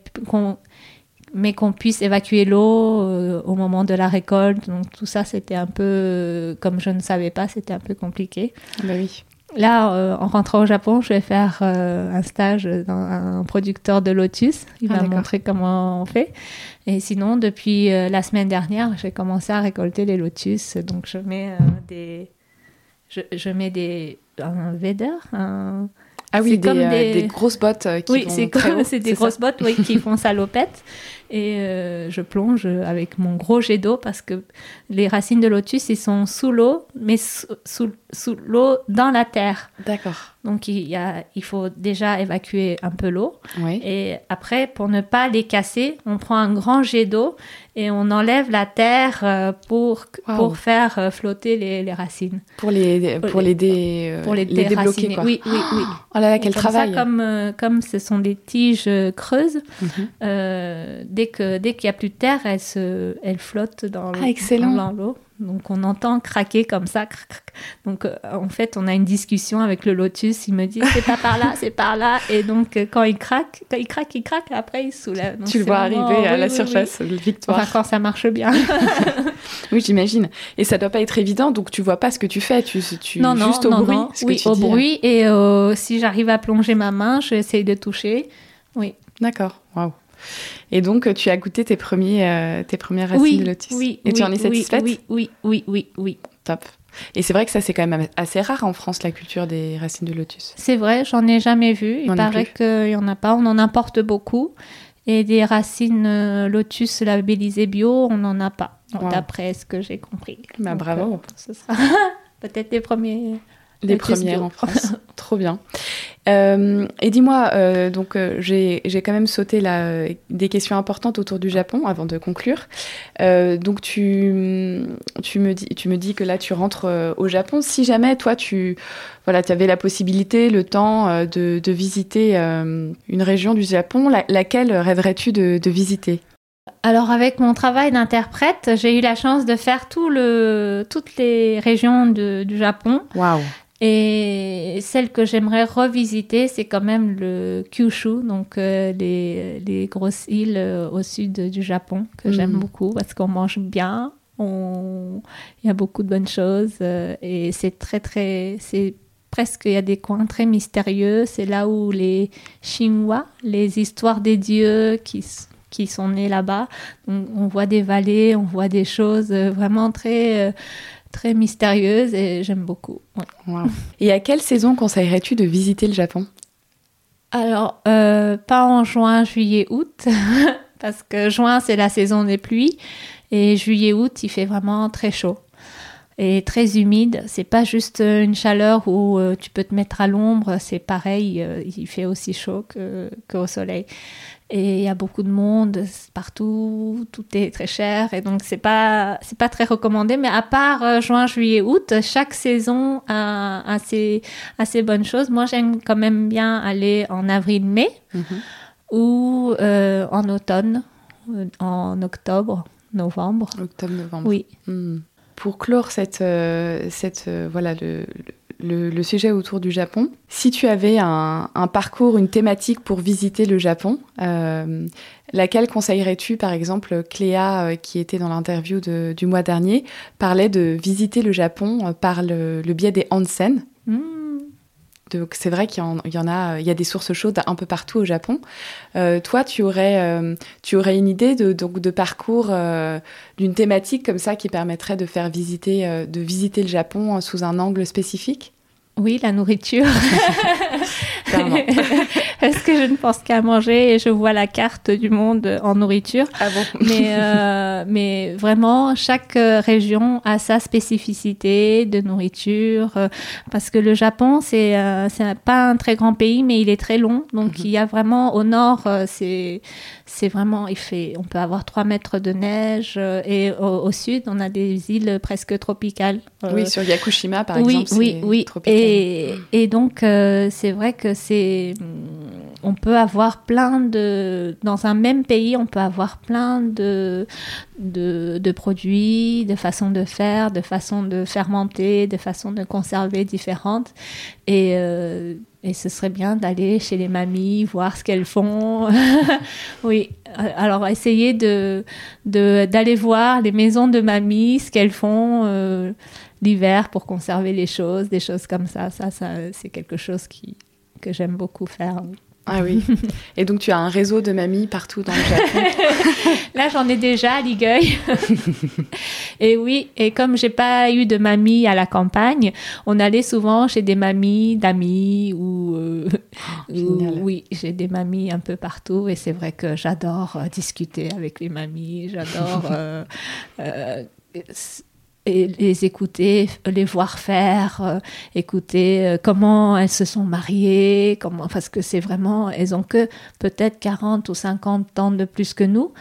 mais qu'on puisse évacuer l'eau euh, au moment de la récolte. Donc tout ça, c'était un peu, comme je ne savais pas, c'était un peu compliqué. Bah oui. Là, euh, en rentrant au Japon, je vais faire euh, un stage dans un producteur de lotus. Il ah, va montrer comment on fait. Et sinon, depuis la semaine dernière, j'ai commencé à récolter les lotus. Donc je mets des, je, je, mets des un veder, un ah oui, des, comme des... grosses bottes qui oui, c'est comme c'est des grosses bottes oui, qui font salopette et euh, je plonge avec mon gros jet d'eau parce que les racines de lotus, ils sont sous l'eau, mais sous, sous, l'eau dans la terre. D'accord. Donc il, y a, il faut déjà évacuer un peu l'eau. Et après, pour ne pas les casser, on prend un grand jet d'eau et on enlève la terre euh, pour, pour faire euh, flotter les, les, racines. Pour les, pour les, dé, pour les, débloquer. Quoi. Oui, oui, oui. Oh là là, quel travail. Ça, comme, comme ce sont des tiges creuses, mhm dès que dès qu'il y a plus de terre, elle se, elle flotte dans l'eau. Ah, l'eau. Donc on entend craquer comme ça. Donc euh, en fait, on a une discussion avec le lotus. Il me dit c'est pas par là, c'est par là. Et donc euh, quand il craque, quand il craque, il craque. Après il soulève. tu le vois arriver à la surface, victoire. Enfin quand ça marche bien. oui, j'imagine. Et ça doit pas être évident. Donc tu vois pas ce que tu fais. Tu, tu non, juste au bruit. oui, au bruit. Et euh, si j'arrive à plonger ma main, j'essaye de toucher. Oui. D'accord. Waouh. Et donc, tu as goûté tes, premiers, euh, tes premières racines de lotus. Oui, Et tu en es satisfaite oui, oui, oui, oui, oui. Top. Et c'est vrai que ça, c'est quand même assez rare en France, la culture des racines de lotus. C'est vrai, j'en ai jamais vu. Il paraît qu'il n'y en a pas. On en importe beaucoup. Et des racines euh, lotus labellisées bio, on n'en a pas. D'après ce que j'ai compris. Bah, bravo. Euh, ce sera peut-être les premiers les premières en France. Trop bien. Euh, et dis-moi, euh, donc euh, j'ai quand même sauté là, des questions importantes autour du Japon avant de conclure. donc tu, tu, me dis, tu me dis que là tu rentres au Japon. Si jamais toi tu voilà, tu avais la possibilité, le temps de, de visiter une région du Japon, laquelle rêverais-tu de, de visiter? Alors avec mon travail d'interprète, j'ai eu la chance de faire tout le, toutes les régions de, du Japon. Waouh et celle que j'aimerais revisiter, c'est quand même le Kyushu, donc euh, les, les, grosses îles euh, au sud du Japon, que j'aime mhm. beaucoup parce qu'on mange bien, on... il y a beaucoup de bonnes choses euh, et c'est très très... c'est presque, il y a des coins très mystérieux. C'est là où les Shinwa, les histoires des dieux qui, qui sont nés là-bas, on, on, voit des vallées, on voit des choses vraiment très très mystérieuse et j'aime beaucoup. Et à quelle saison conseillerais-tu de visiter le Japon? Alors, euh, pas en juin, juillet, août, parce que juin, c'est la saison des pluies, et juillet, août, il fait vraiment très chaud et très humide. C'est pas juste une chaleur où euh, tu peux te mettre à l'ombre, c'est pareil, euh, il fait aussi chaud qu'au soleil et il y a beaucoup de monde partout, tout est très cher et donc c'est pas c'est pas très recommandé. Mais à part euh, juin, juillet, août, chaque saison a, a, ses, bonnes choses. Moi, j'aime quand même bien aller en avril-mai mhm. ou euh, en automne, euh, en octobre, novembre. Octobre, novembre. Oui. Hmm. Pour clore cette, cette voilà le le, sujet autour du Japon. Si tu avais un, parcours, une thématique pour visiter le Japon, euh, laquelle conseillerais-tu Par exemple, Cléa, euh, qui était dans l'interview du mois dernier, parlait de visiter le Japon euh, par le, biais des onsen. Mmh. Donc c'est vrai qu'il y, en a, il y a des sources chaudes un peu partout au Japon. Euh, toi, tu aurais, euh, tu aurais une idée de, donc, de parcours euh, d'une thématique comme ça qui permettrait de faire visiter, de visiter le Japon sous un angle spécifique? Oui, la nourriture. Parce que je ne pense qu'à manger et je vois la carte du monde en nourriture. Ah bon? Mais, euh, mais vraiment, chaque euh, région a sa spécificité de nourriture. euh, parce que le Japon, c'est euh, pas un très grand pays, mais il est très long. Donc, Mhm. il y a vraiment au nord, c'est vraiment, il fait, on peut avoir 3 mètres de neige. et au, au sud, on a des îles presque tropicales. Oui, sur Yakushima, par oui, exemple. oui, oui. tropical. Et, et donc, c'est vrai que On peut avoir plein de. Dans un même pays, on peut avoir plein de, de, produits, de façons de faire, de façons de fermenter, de façons de conserver différentes. Et. euh, et ce serait bien d'aller chez les mamies, voir ce qu'elles font. oui. Alors, essayer de, d'aller voir les maisons de mamies, ce qu'elles font. euh, l'hiver pour conserver les choses, des choses comme ça. Ça, ça c'est quelque chose qui, que j'aime beaucoup faire. Ah oui. Et donc, tu as un réseau de mamies partout dans le Japon? Là, j'en ai déjà à Ligueuil. et oui, et comme j'ai pas eu de mamie à la campagne, on allait souvent chez des mamies d'amis ou, euh, ou- génial. oui, j'ai des mamies un peu partout et c'est vrai que j'adore euh, discuter avec les mamies, j'adore euh, euh, et les écouter, les voir faire, euh, écouter euh, comment elles se sont mariées, comment, parce que c'est vraiment, elles ont que peut-être 40 ou 50 ans de plus que nous,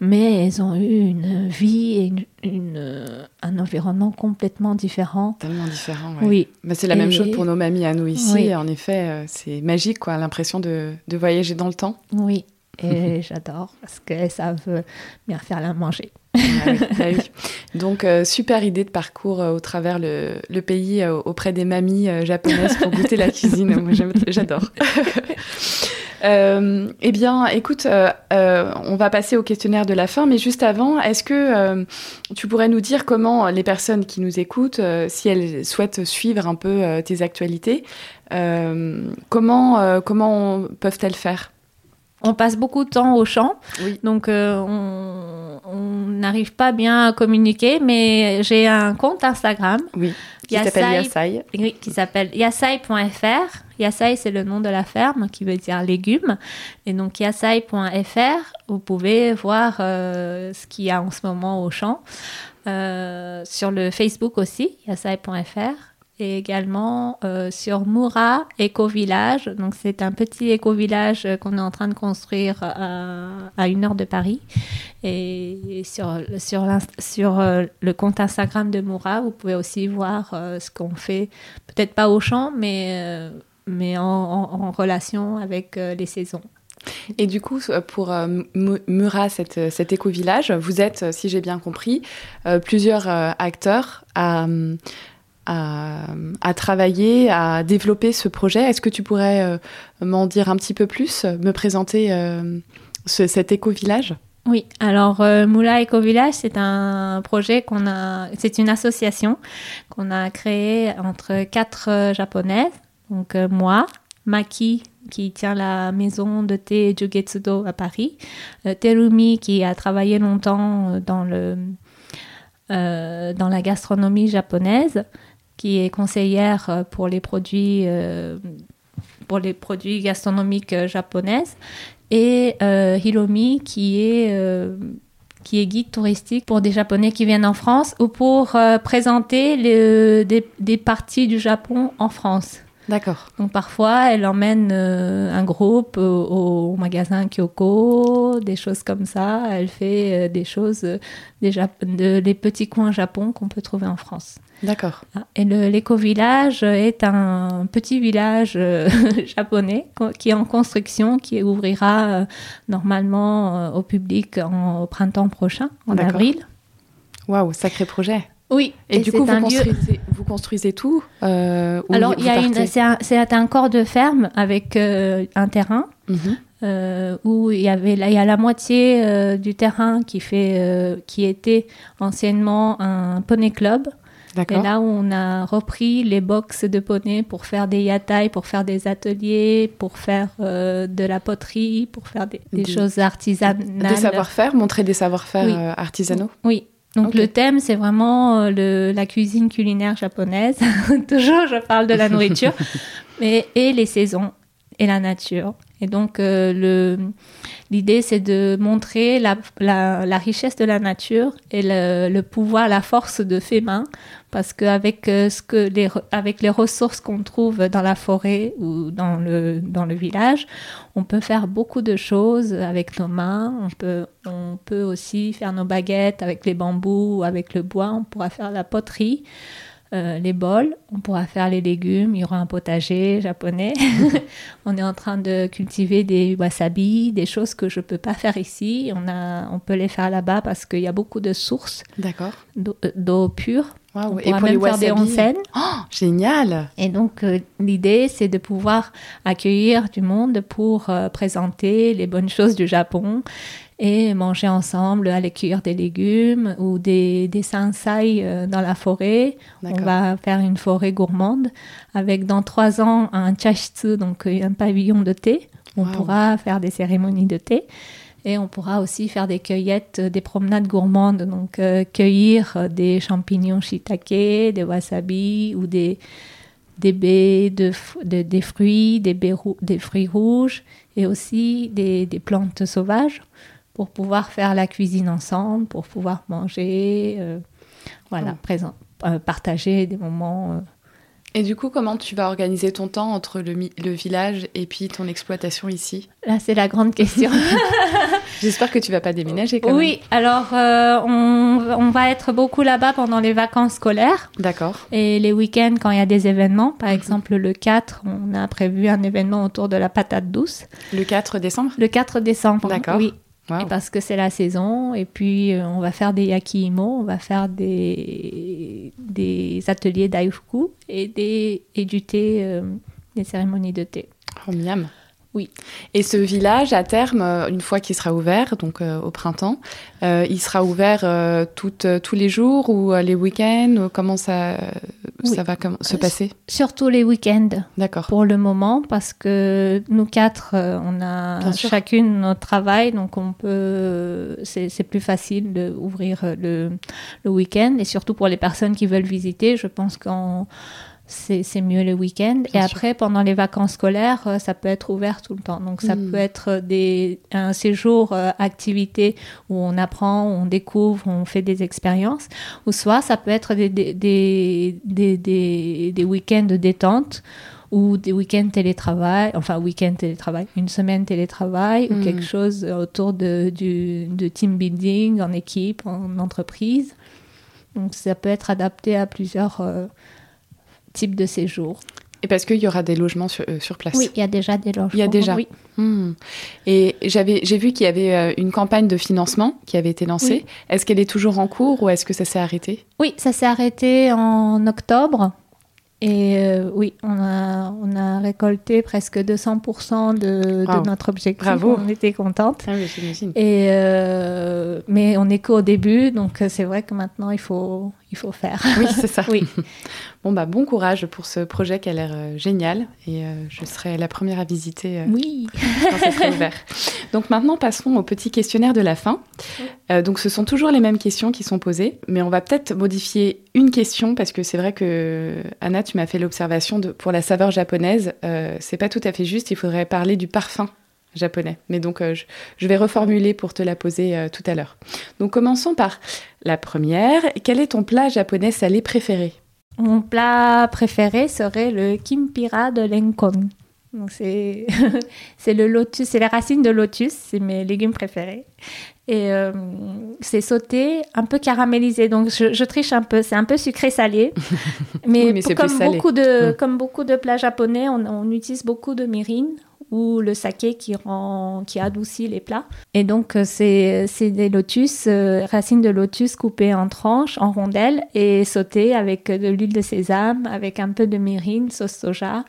mais elles ont eu une vie et une, une, euh, un environnement complètement différent. Tellement différent. ouais. Oui, Bah, c'est la même chose pour nos mamies à nous ici. Oui. En effet, euh, c'est magique, quoi. L'impression de, de voyager dans le temps. oui. Et j'adore parce qu'elles savent bien faire la manger. Ah oui. Donc, euh, super idée de parcours euh, au travers le, pays euh, auprès des mamies japonaises pour goûter la cuisine. Moi, j'adore. Eh bien, écoute, on va passer au questionnaire de la fin, mais juste avant, est-ce que tu pourrais nous dire comment les personnes qui nous écoutent, si elles souhaitent suivre un peu tes actualités, comment, comment peuvent-elles faire? On passe beaucoup de temps au champ, Oui. donc euh, on n'arrive pas bien à communiquer, mais j'ai un compte Instagram Oui, qui s'appelle Yasai. Oui, qui s'appelle yasai.fr. Yasai, c'est le nom de la ferme qui veut dire légumes. Et donc, yasai.fr, vous pouvez voir euh, ce qu'il y a en ce moment au champ. Euh, sur le Facebook aussi, yasai.fr. Et également euh, sur Moura Éco-Village. Donc, c'est un petit éco-village euh, qu'on est en train de construire à, à une heure de Paris. Et sur, sur, sur euh, le compte Instagram de Moura, vous pouvez aussi voir euh, ce qu'on fait, peut-être pas au champ, mais, euh, mais en, en- relation avec euh, les saisons. Et du coup, euh, pour euh, Mu- Mura, cette, euh, cet éco-village, vous êtes, euh, si j'ai bien compris, euh, plusieurs euh, acteurs à, euh, à, travailler, à développer ce projet. Est-ce que tu pourrais euh, m'en dire un petit peu plus, me présenter euh, ce- cet éco-village? Oui, alors euh, Moula Eco Village, c'est un projet qu'on a, c'est une association qu'on a créée entre quatre euh, japonaises, donc moi, Maki qui tient la maison de thé Jugetsudo à Paris, Terumi qui a travaillé longtemps dans le dans la gastronomie japonaise, qui est conseillère euh, pour les produits euh, pour les produits gastronomiques euh, japonaises et euh, Hiromi qui est euh, qui est guide touristique pour des Japonais qui viennent en France ou pour présenter le- des, des parties du Japon en France. D'accord. Donc parfois, elle emmène euh, un groupe au, au magasin Kyoko, des choses comme ça. Elle fait euh, des choses, des, Jap- de, des petits coins Japon qu'on peut trouver en France. D'accord. Et l'éco-village est un petit village euh, japonais qui est en construction, qui ouvrira euh, normalement euh, au public en- au printemps prochain, en avril. Waouh, sacré projet. Oui, Et, du coup, vous lieu- construisez, vous construisez tout euh, ou Alors, vous il y a une, partez c'est un, corps de ferme avec euh, un terrain Mhm. euh, où il y avait là, il y a la moitié euh, du terrain qui fait, euh, qui était anciennement un poney club. Et là on a repris les box de poney pour faire des yatai, pour faire des ateliers, pour faire euh, de la poterie, pour faire des, choses artisanales. Des savoir-faire, montrer des savoir-faire Oui. euh, artisanaux. Oui. Donc le thème, c'est vraiment euh, le, la cuisine culinaire japonaise. Toujours, je parle de la nourriture. Mais, et les saisons. et la nature. Et donc, euh, l'idée, c'est de montrer la, richesse de la nature et le, pouvoir, la force de ses mains, parce qu'avec euh, ce que les, avec les ressources qu'on trouve dans la forêt ou dans le, dans le village, on peut faire beaucoup de choses avec nos mains. On peut, on peut aussi faire nos baguettes avec les bambous, avec le bois. On pourra faire la poterie. Euh, les bols, on pourra faire les légumes, il y aura un potager japonais. on est en train de cultiver des wasabi, des choses que je ne peux pas faire ici. On, a, on peut les faire là-bas parce qu'il y a beaucoup de sources d'eau euh, pure. On Et pour même les faire des onsen. Oh, génial Et donc, euh, l'idée, c'est de pouvoir accueillir du monde pour présenter les bonnes choses du Japon et manger ensemble, aller cueillir des légumes ou des, des euh, dans la forêt. On va faire une forêt gourmande avec dans trois ans un chashitsu, donc euh, un pavillon de thé. On pourra faire des cérémonies de thé. Et on pourra aussi faire des cueillettes, euh, des promenades gourmandes, donc cueillir des champignons shiitake, des wasabi ou des, des baies, de, des fruits, des, des fruits rouges et aussi des, des plantes sauvages pour pouvoir faire la cuisine ensemble, pour pouvoir manger, euh, voilà, présent, euh, partager des moments. Euh. Et du coup, comment tu vas organiser ton temps entre le, le village et puis ton exploitation ici? Là, c'est la grande question. J'espère que tu vas pas déménager quand oui, alors on, on, va être beaucoup là-bas pendant les vacances scolaires. D'accord. Et les week-ends quand il y a des événements. Par mhm. exemple, le 4, on a prévu un événement autour de la patate douce. Le 4 décembre? Le 4 décembre. D'accord. Oui. Parce que c'est la saison. Et puis, euh, on va faire des yakimo, on va faire des, des ateliers d'aifuku et, des, et du thé, euh, des cérémonies de thé. Oh, miam. Oui. Et ce village, à terme, euh, une fois qu'il sera ouvert, donc euh, au printemps, euh, il sera ouvert tous les jours ou les week-ends Comment ça, ça va se passer? Surtout les week-ends. D'accord. Pour le moment, parce que nous quatre, on a chacune notre travail, donc on peut. C'est plus facile d'ouvrir le, le week-end. Et surtout pour les personnes qui veulent visiter, je pense qu'en c'est mieux le week-end. Et après, pendant les vacances scolaires, euh, ça peut être ouvert tout le temps. Donc, ça hmm. peut être des, un séjour euh, activité où on apprend, on découvre, on fait des expériences. Ou soit, ça peut être des, des, des, des, des week-ends de détente ou des week-ends télétravail, enfin week-end télétravail, une semaine télétravail ou hmm. quelque chose autour de, du, de team building en équipe, en entreprise. Donc ça peut être adapté à plusieurs, euh, type de séjour. Et parce qu'il y aura des logements sur, euh, sur, place. Oui, il y a déjà des logements. Il y a déjà. Oui. Hmm. Et j'avais, j'ai vu qu'il y avait euh, une campagne de financement qui avait été lancée. Est-ce qu'elle est toujours en cours ou est-ce que ça s'est arrêté? Oui, ça s'est arrêté en octobre. Et euh, oui, on a, on a récolté presque 200% de, de, notre objectif. Bravo. On était contente. Ah oui. Et mais on est qu'au début, donc c'est vrai que maintenant il faut, il faut faire. Oui, c'est ça. oui. Bon, bah, bon courage pour ce projet qui a l'air euh, génial et euh, je serai la première à visiter euh, oui. quand ça sera ouvert. Donc maintenant, passons au petit questionnaire de la fin. donc ce sont toujours les mêmes questions qui sont posées, mais on va peut-être modifier une question parce que c'est vrai que, Anna, tu m'as fait l'observation de pour la saveur japonaise, c'est pas tout à fait juste, il faudrait parler du parfum japonais. Mais donc, je, je, vais reformuler pour te la poser tout à l'heure. Donc, commençons par la première. Quel est ton plat japonais salé préféré? Mon plat préféré serait le kimpira de l'enkon. C'est le lotus, c'est les racines de lotus, c'est mes légumes préférés. Et euh, c'est sauté, un peu caramélisé. Donc je, triche un peu, c'est un peu sucré-salé. Mais, comme, beaucoup de, comme beaucoup de plats japonais, on, on utilise beaucoup de mirin ou le saké qui, rend, qui adoucit les plats. Et donc, euh, c'est des lotus, euh, racines de lotus coupées en tranches, en rondelles et sautées avec de l'huile de sésame, avec un peu de mirin, sauce soja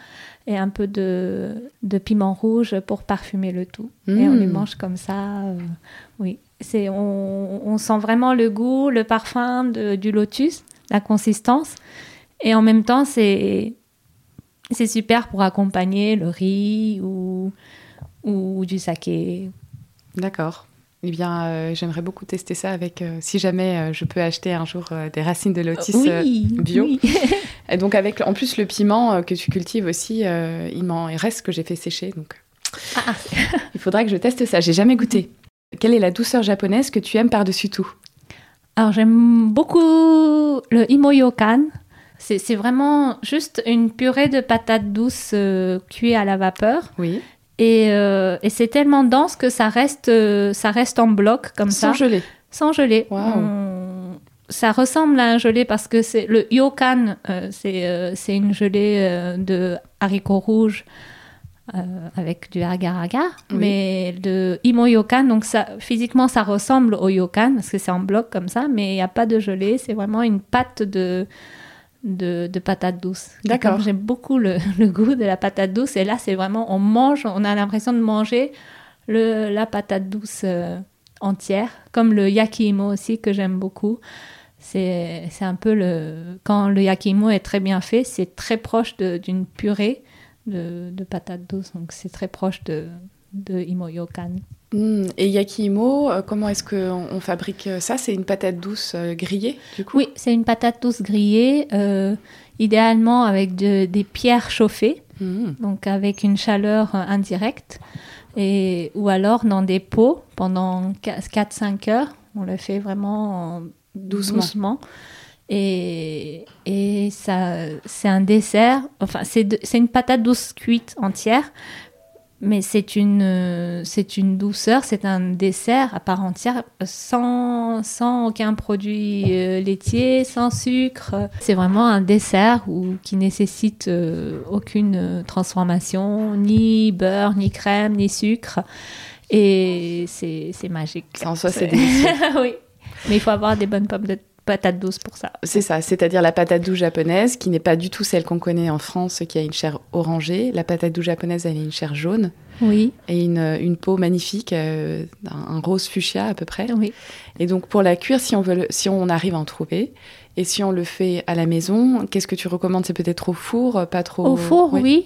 et un peu de, de piment rouge pour parfumer le tout. Et on les mmh. mange comme ça. Euh, oui. C'est, on, on, sent vraiment le goût, le parfum de, du lotus, la consistance. Et en même temps, c'est c'est super pour accompagner le riz ou, ou du saké. D'accord. Eh bien, euh, j'aimerais beaucoup tester ça avec, euh, si jamais euh, je peux acheter un jour des racines de lotus bio. Et donc avec en plus le piment que tu cultives aussi, il m'en reste que j'ai fait sécher. Donc Ah, il faudra que je teste ça. J'ai jamais goûté. Quelle est la douceur japonaise que tu aimes par-dessus tout? Alors j'aime beaucoup le imoyokan. C'est vraiment juste une purée de patates douces euh, cuites à la vapeur. Oui. Et, euh, et c'est tellement dense que ça reste, euh, ça reste en bloc comme Sans ça, gelée. sans gelée. Waouh. On- Ça ressemble à un gelé parce que c'est le yokan, euh, c'est une gelée de haricots rouges euh, avec du agar-agar. Oui. Mais le imo-yokan, donc ça, physiquement, ça ressemble au yokan parce que c'est en bloc comme ça, mais il n'y a pas de gelée. C'est vraiment une pâte de, de, de patate douce. D'accord. J'aime beaucoup le, le goût de la patate douce. Et là, c'est vraiment, on mange, on a l'impression de manger le, la patate douce euh, entière, comme le yakimo aussi que j'aime beaucoup. C'est un peu le. Quand le yakimo est très bien fait, c'est très proche d'une purée de, de patates douces. Donc c'est très proche de, de imoyokan. Hmm, Et yakimo, euh, comment est-ce qu'on on fabrique euh, ça? C'est une patate douce euh, grillée, du coup? Oui, c'est une patate douce grillée, euh, idéalement avec de- des pierres chauffées, Hmm. donc avec une chaleur indirecte, et, ou alors dans des pots pendant 4-5 heures. On le fait vraiment en- Doucement. doucement. Et, et ça, c'est un dessert, enfin, c'est de- c'est une patate douce cuite entière, mais c'est une, euh, c'est une douceur, c'est un dessert à part entière, sans, sans aucun produit euh, laitier, sans sucre. C'est vraiment un dessert où, qui nécessite euh, aucune euh, transformation, ni beurre, ni crème, ni sucre. Et c'est c'est magique. En soi, c'est délicieux. oui. Mais il faut avoir des bonnes pommes de patates douces pour ça. C'est ça, c'est-à-dire la patate douce japonaise, qui n'est pas du tout celle qu'on connaît en France, qui a une chair orangée. La patate douce japonaise, elle a une chair jaune Oui, et une, une peau magnifique, euh, un, rose fuchsia à peu près. oui. Et donc pour la cuire, si on, veut si on arrive à en trouver, et si on le fait à la maison, qu'est-ce que tu recommandes? C'est peut-être au four, pas trop Au four, oui.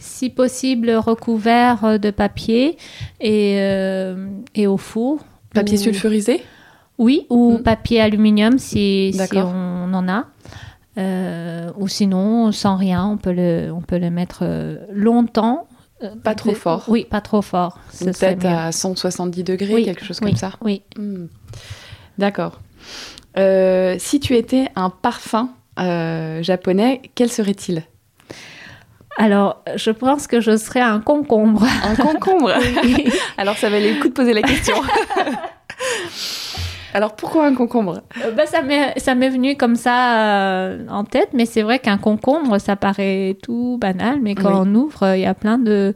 Si possible, recouvert euh, de papier et, euh, et au four. Papier Ou- sulfurisé? Oui, ou Mm. papier aluminium si, on en a. Euh, ou sinon, sans rien, on peut le, on peut le mettre euh, longtemps. Euh, Pas trop fort. Oui, pas trop fort. Peut-être à 170 degrés, Oui, quelque chose oui, comme ça. Oui. Hmm. D'accord. Euh, si tu étais un parfum euh, japonais, quel serait-il? Alors, je pense que je serais un concombre. Un concombre? Alors ça valait le coup de poser la question. Alors pourquoi un concombre? Euh, bah, ça m'est venu comme ça euh, en tête, mais c'est vrai qu'un concombre, ça paraît tout banal, mais quand Oui. on ouvre, il y a plein de...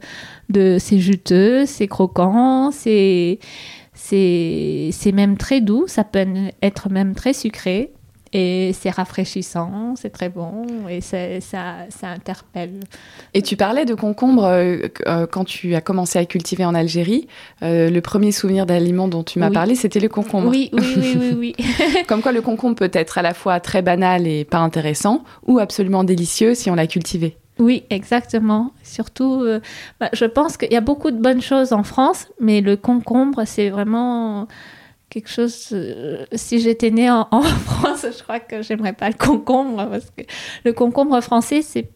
de c'est juteux, c'est croquant. C'est c'est même très doux, ça peut être même très sucré. Et c'est rafraîchissant, c'est très bon, et ça, ça interpelle. Et tu parlais de concombre euh, euh, quand tu as commencé à cultiver en Algérie. Euh, le premier souvenir d'aliment dont tu m'as Oui. parlé, c'était le concombre. Oui, oui, oui, oui, oui. Comme quoi le concombre peut être à la fois très banal et pas intéressant, ou absolument délicieux si on l'a cultivé. Oui, exactement. Surtout, euh, bah, je pense qu'il y a beaucoup de bonnes choses en France, mais le concombre, c'est vraiment quelque chose. euh, si j'étais née en, en France, je crois que j'aimerais pas le concombre parce que le concombre français, c'est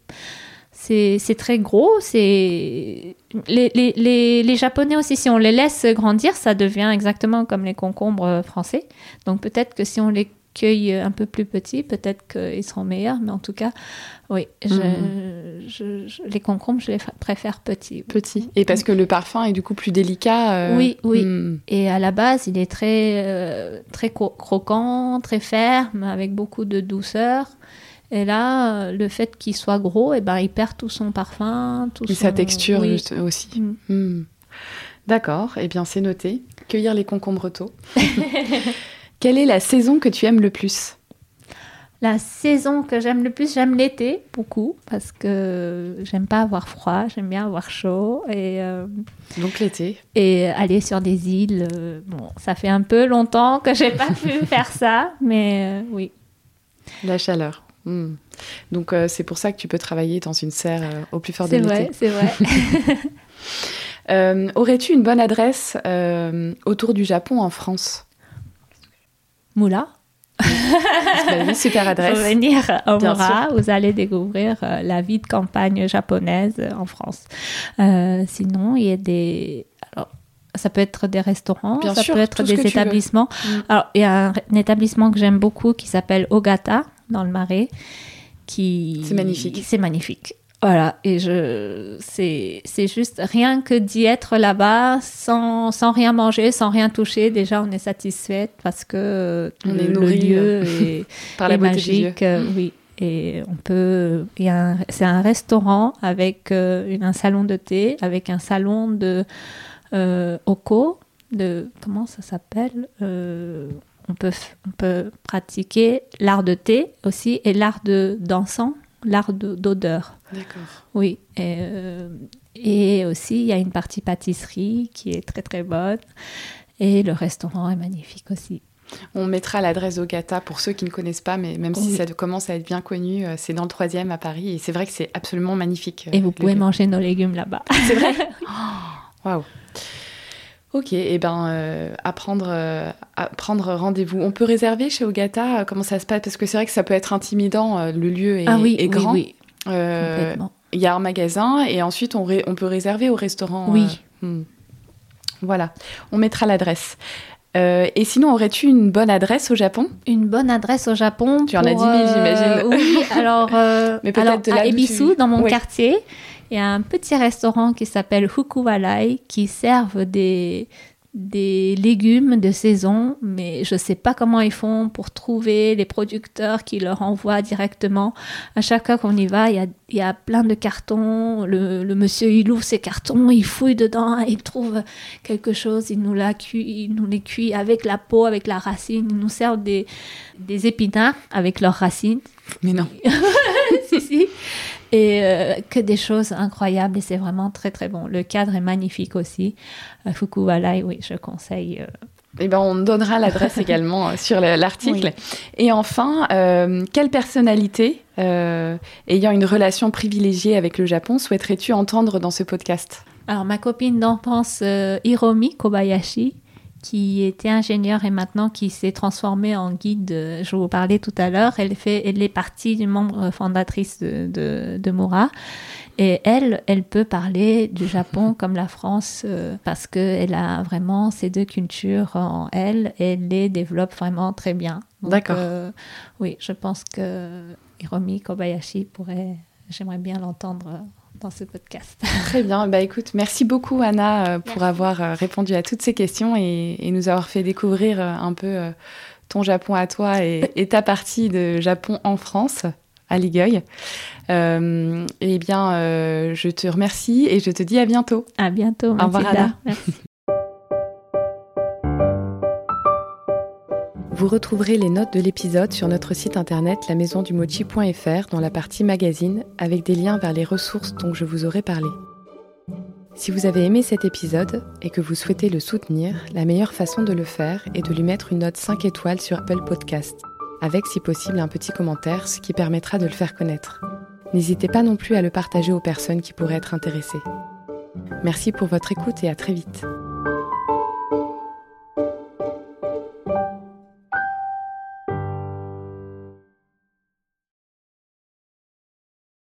c'est très gros. C'est les, les, les, les Japonais aussi, si on les laisse grandir, ça devient exactement comme les concombres français. Donc peut-être que si on les cueille un peu plus petits, peut-être qu'ils seront meilleurs. Mais en tout cas, oui, je, Mhm. je- je- les concombres, je les préfère petits. Petit. Et parce que le parfum est du coup plus délicat. euh, Oui, oui. hmm. Et à la base, il est très, euh, très croquant, très ferme, avec beaucoup de douceur. Et là, euh, le fait qu'il soit gros, et ben, il perd tout son parfum, tout Et son... sa texture oui. juste aussi. Mm. Hmm. D'accord, eh bien c'est noté. Cueillir les concombres tôt. Quelle est la saison que tu aimes le plus? La saison que j'aime le plus, j'aime l'été beaucoup parce que j'aime pas avoir froid, j'aime bien avoir chaud et, euh, Donc l'été. et aller sur des îles. euh, bon, ça fait un peu longtemps que j'ai pas pu faire ça, mais euh, oui. La chaleur. Hmm. Donc c'est pour ça que tu peux travailler dans une serre au plus fort de C'est l'été. vrai, c'est vrai. Aurais-tu une bonne adresse autour du Japon en France? Moula super adresse. Pour venir au Mora, vous allez découvrir euh, la vie de campagne japonaise en France. Euh, sinon, il y a des. Alors, ça peut être des restaurants, ça peut être des établissements. Mm. Alors, il y a un, établissement que j'aime beaucoup qui s'appelle Ogata, dans le Marais. Qui... C'est magnifique. C'est magnifique. Voilà, et je, c'est, c'est juste rien que d'y être là-bas sans, sans rien manger, sans rien toucher. Déjà, on est satisfaite parce que on le, est nourri, lieu euh, est, par la magique. Euh, oui, et on peut. y a c'est un restaurant avec euh, un salon de thé, avec un salon de oko, de comment ça s'appelle on peut, on peut pratiquer l'art de thé aussi et l'art de dansant l'art d'odeur. D'accord. Oui. Et, euh, et, aussi, il y a une partie pâtisserie qui est très très bonne. Et le restaurant est magnifique aussi. On mettra l'adresse au Gata pour ceux qui ne connaissent pas, mais même si ça commence à être bien connu, euh, c'est dans le troisième à Paris et c'est vrai que c'est absolument magnifique. Et vous pouvez manger nos légumes là-bas. C'est vrai Waouh Ok, et eh ben euh, à prendre, euh, rendez-vous. On peut réserver chez Ogata Comment ça se passe? Parce que c'est vrai que ça peut être intimidant. le lieu est, ah oui, grand. Oui, il y a un magasin et ensuite on, on peut réserver au restaurant. Oui. Hmm. Voilà, on mettra l'adresse. et sinon, aurais-tu une bonne adresse au Japon? Une bonne adresse au Japon Tu en as 10 000, j'imagine. oui, alors, Mais alors à Ebisu, dans mon quartier, il y a un petit restaurant qui s'appelle Hukuwalai qui servent des, des légumes de saison, mais je ne sais pas comment ils font pour trouver les producteurs qui leur envoient directement. À chaque fois qu'on y va, il y a, y a, plein de cartons. Le, le, monsieur, il ouvre ses cartons, il fouille dedans, il trouve quelque chose, il nous, la cuit, il nous les cuit avec la peau, avec la racine. Il nous sert des, des épinards avec leurs racines. Mais non. si, si et euh, que des choses incroyables et c'est vraiment très très bon. Le cadre est magnifique aussi. Euh, Fukuwalai, oui, je conseille. Euh. Eh ben, on donnera l'adresse également sur l'article. Et enfin, quelle personnalité ayant une relation privilégiée avec le Japon souhaiterais-tu entendre dans ce podcast? Alors, ma copine d'enfance, Hiromi Kobayashi, qui était ingénieure et maintenant qui s'est transformée en guide. Je vous parlais tout à l'heure. Elle, fait, elle est partie du membre fondatrice de, de, de Mura. Et elle, elle peut parler du Japon comme la France euh, parce qu'elle a vraiment ces deux cultures en elle et elle les développe vraiment très bien. D'accord. Euh, oui, je pense que Hiromi Kobayashi pourrait, j'aimerais bien l'entendre dans ce podcast. Très bien. Bah, écoute, merci beaucoup Anna euh, pour avoir euh, répondu à toutes ces questions et, nous avoir fait découvrir euh, un peu ton Japon à toi et, ta partie de Japon en France à Ligueuil. eh bien, je te remercie et je te dis à bientôt. À bientôt. Au revoir Anna. Merci. Vous retrouverez les notes de l'épisode sur notre site internet lamaisondumochi.fr dans la partie magazine avec des liens vers les ressources dont je vous aurai parlé. Si vous avez aimé cet épisode et que vous souhaitez le soutenir, la meilleure façon de le faire est de lui mettre une note 5 étoiles sur Apple Podcast, avec si possible un petit commentaire, ce qui permettra de le faire connaître. N'hésitez pas non plus à le partager aux personnes qui pourraient être intéressées. Merci pour votre écoute et à très vite.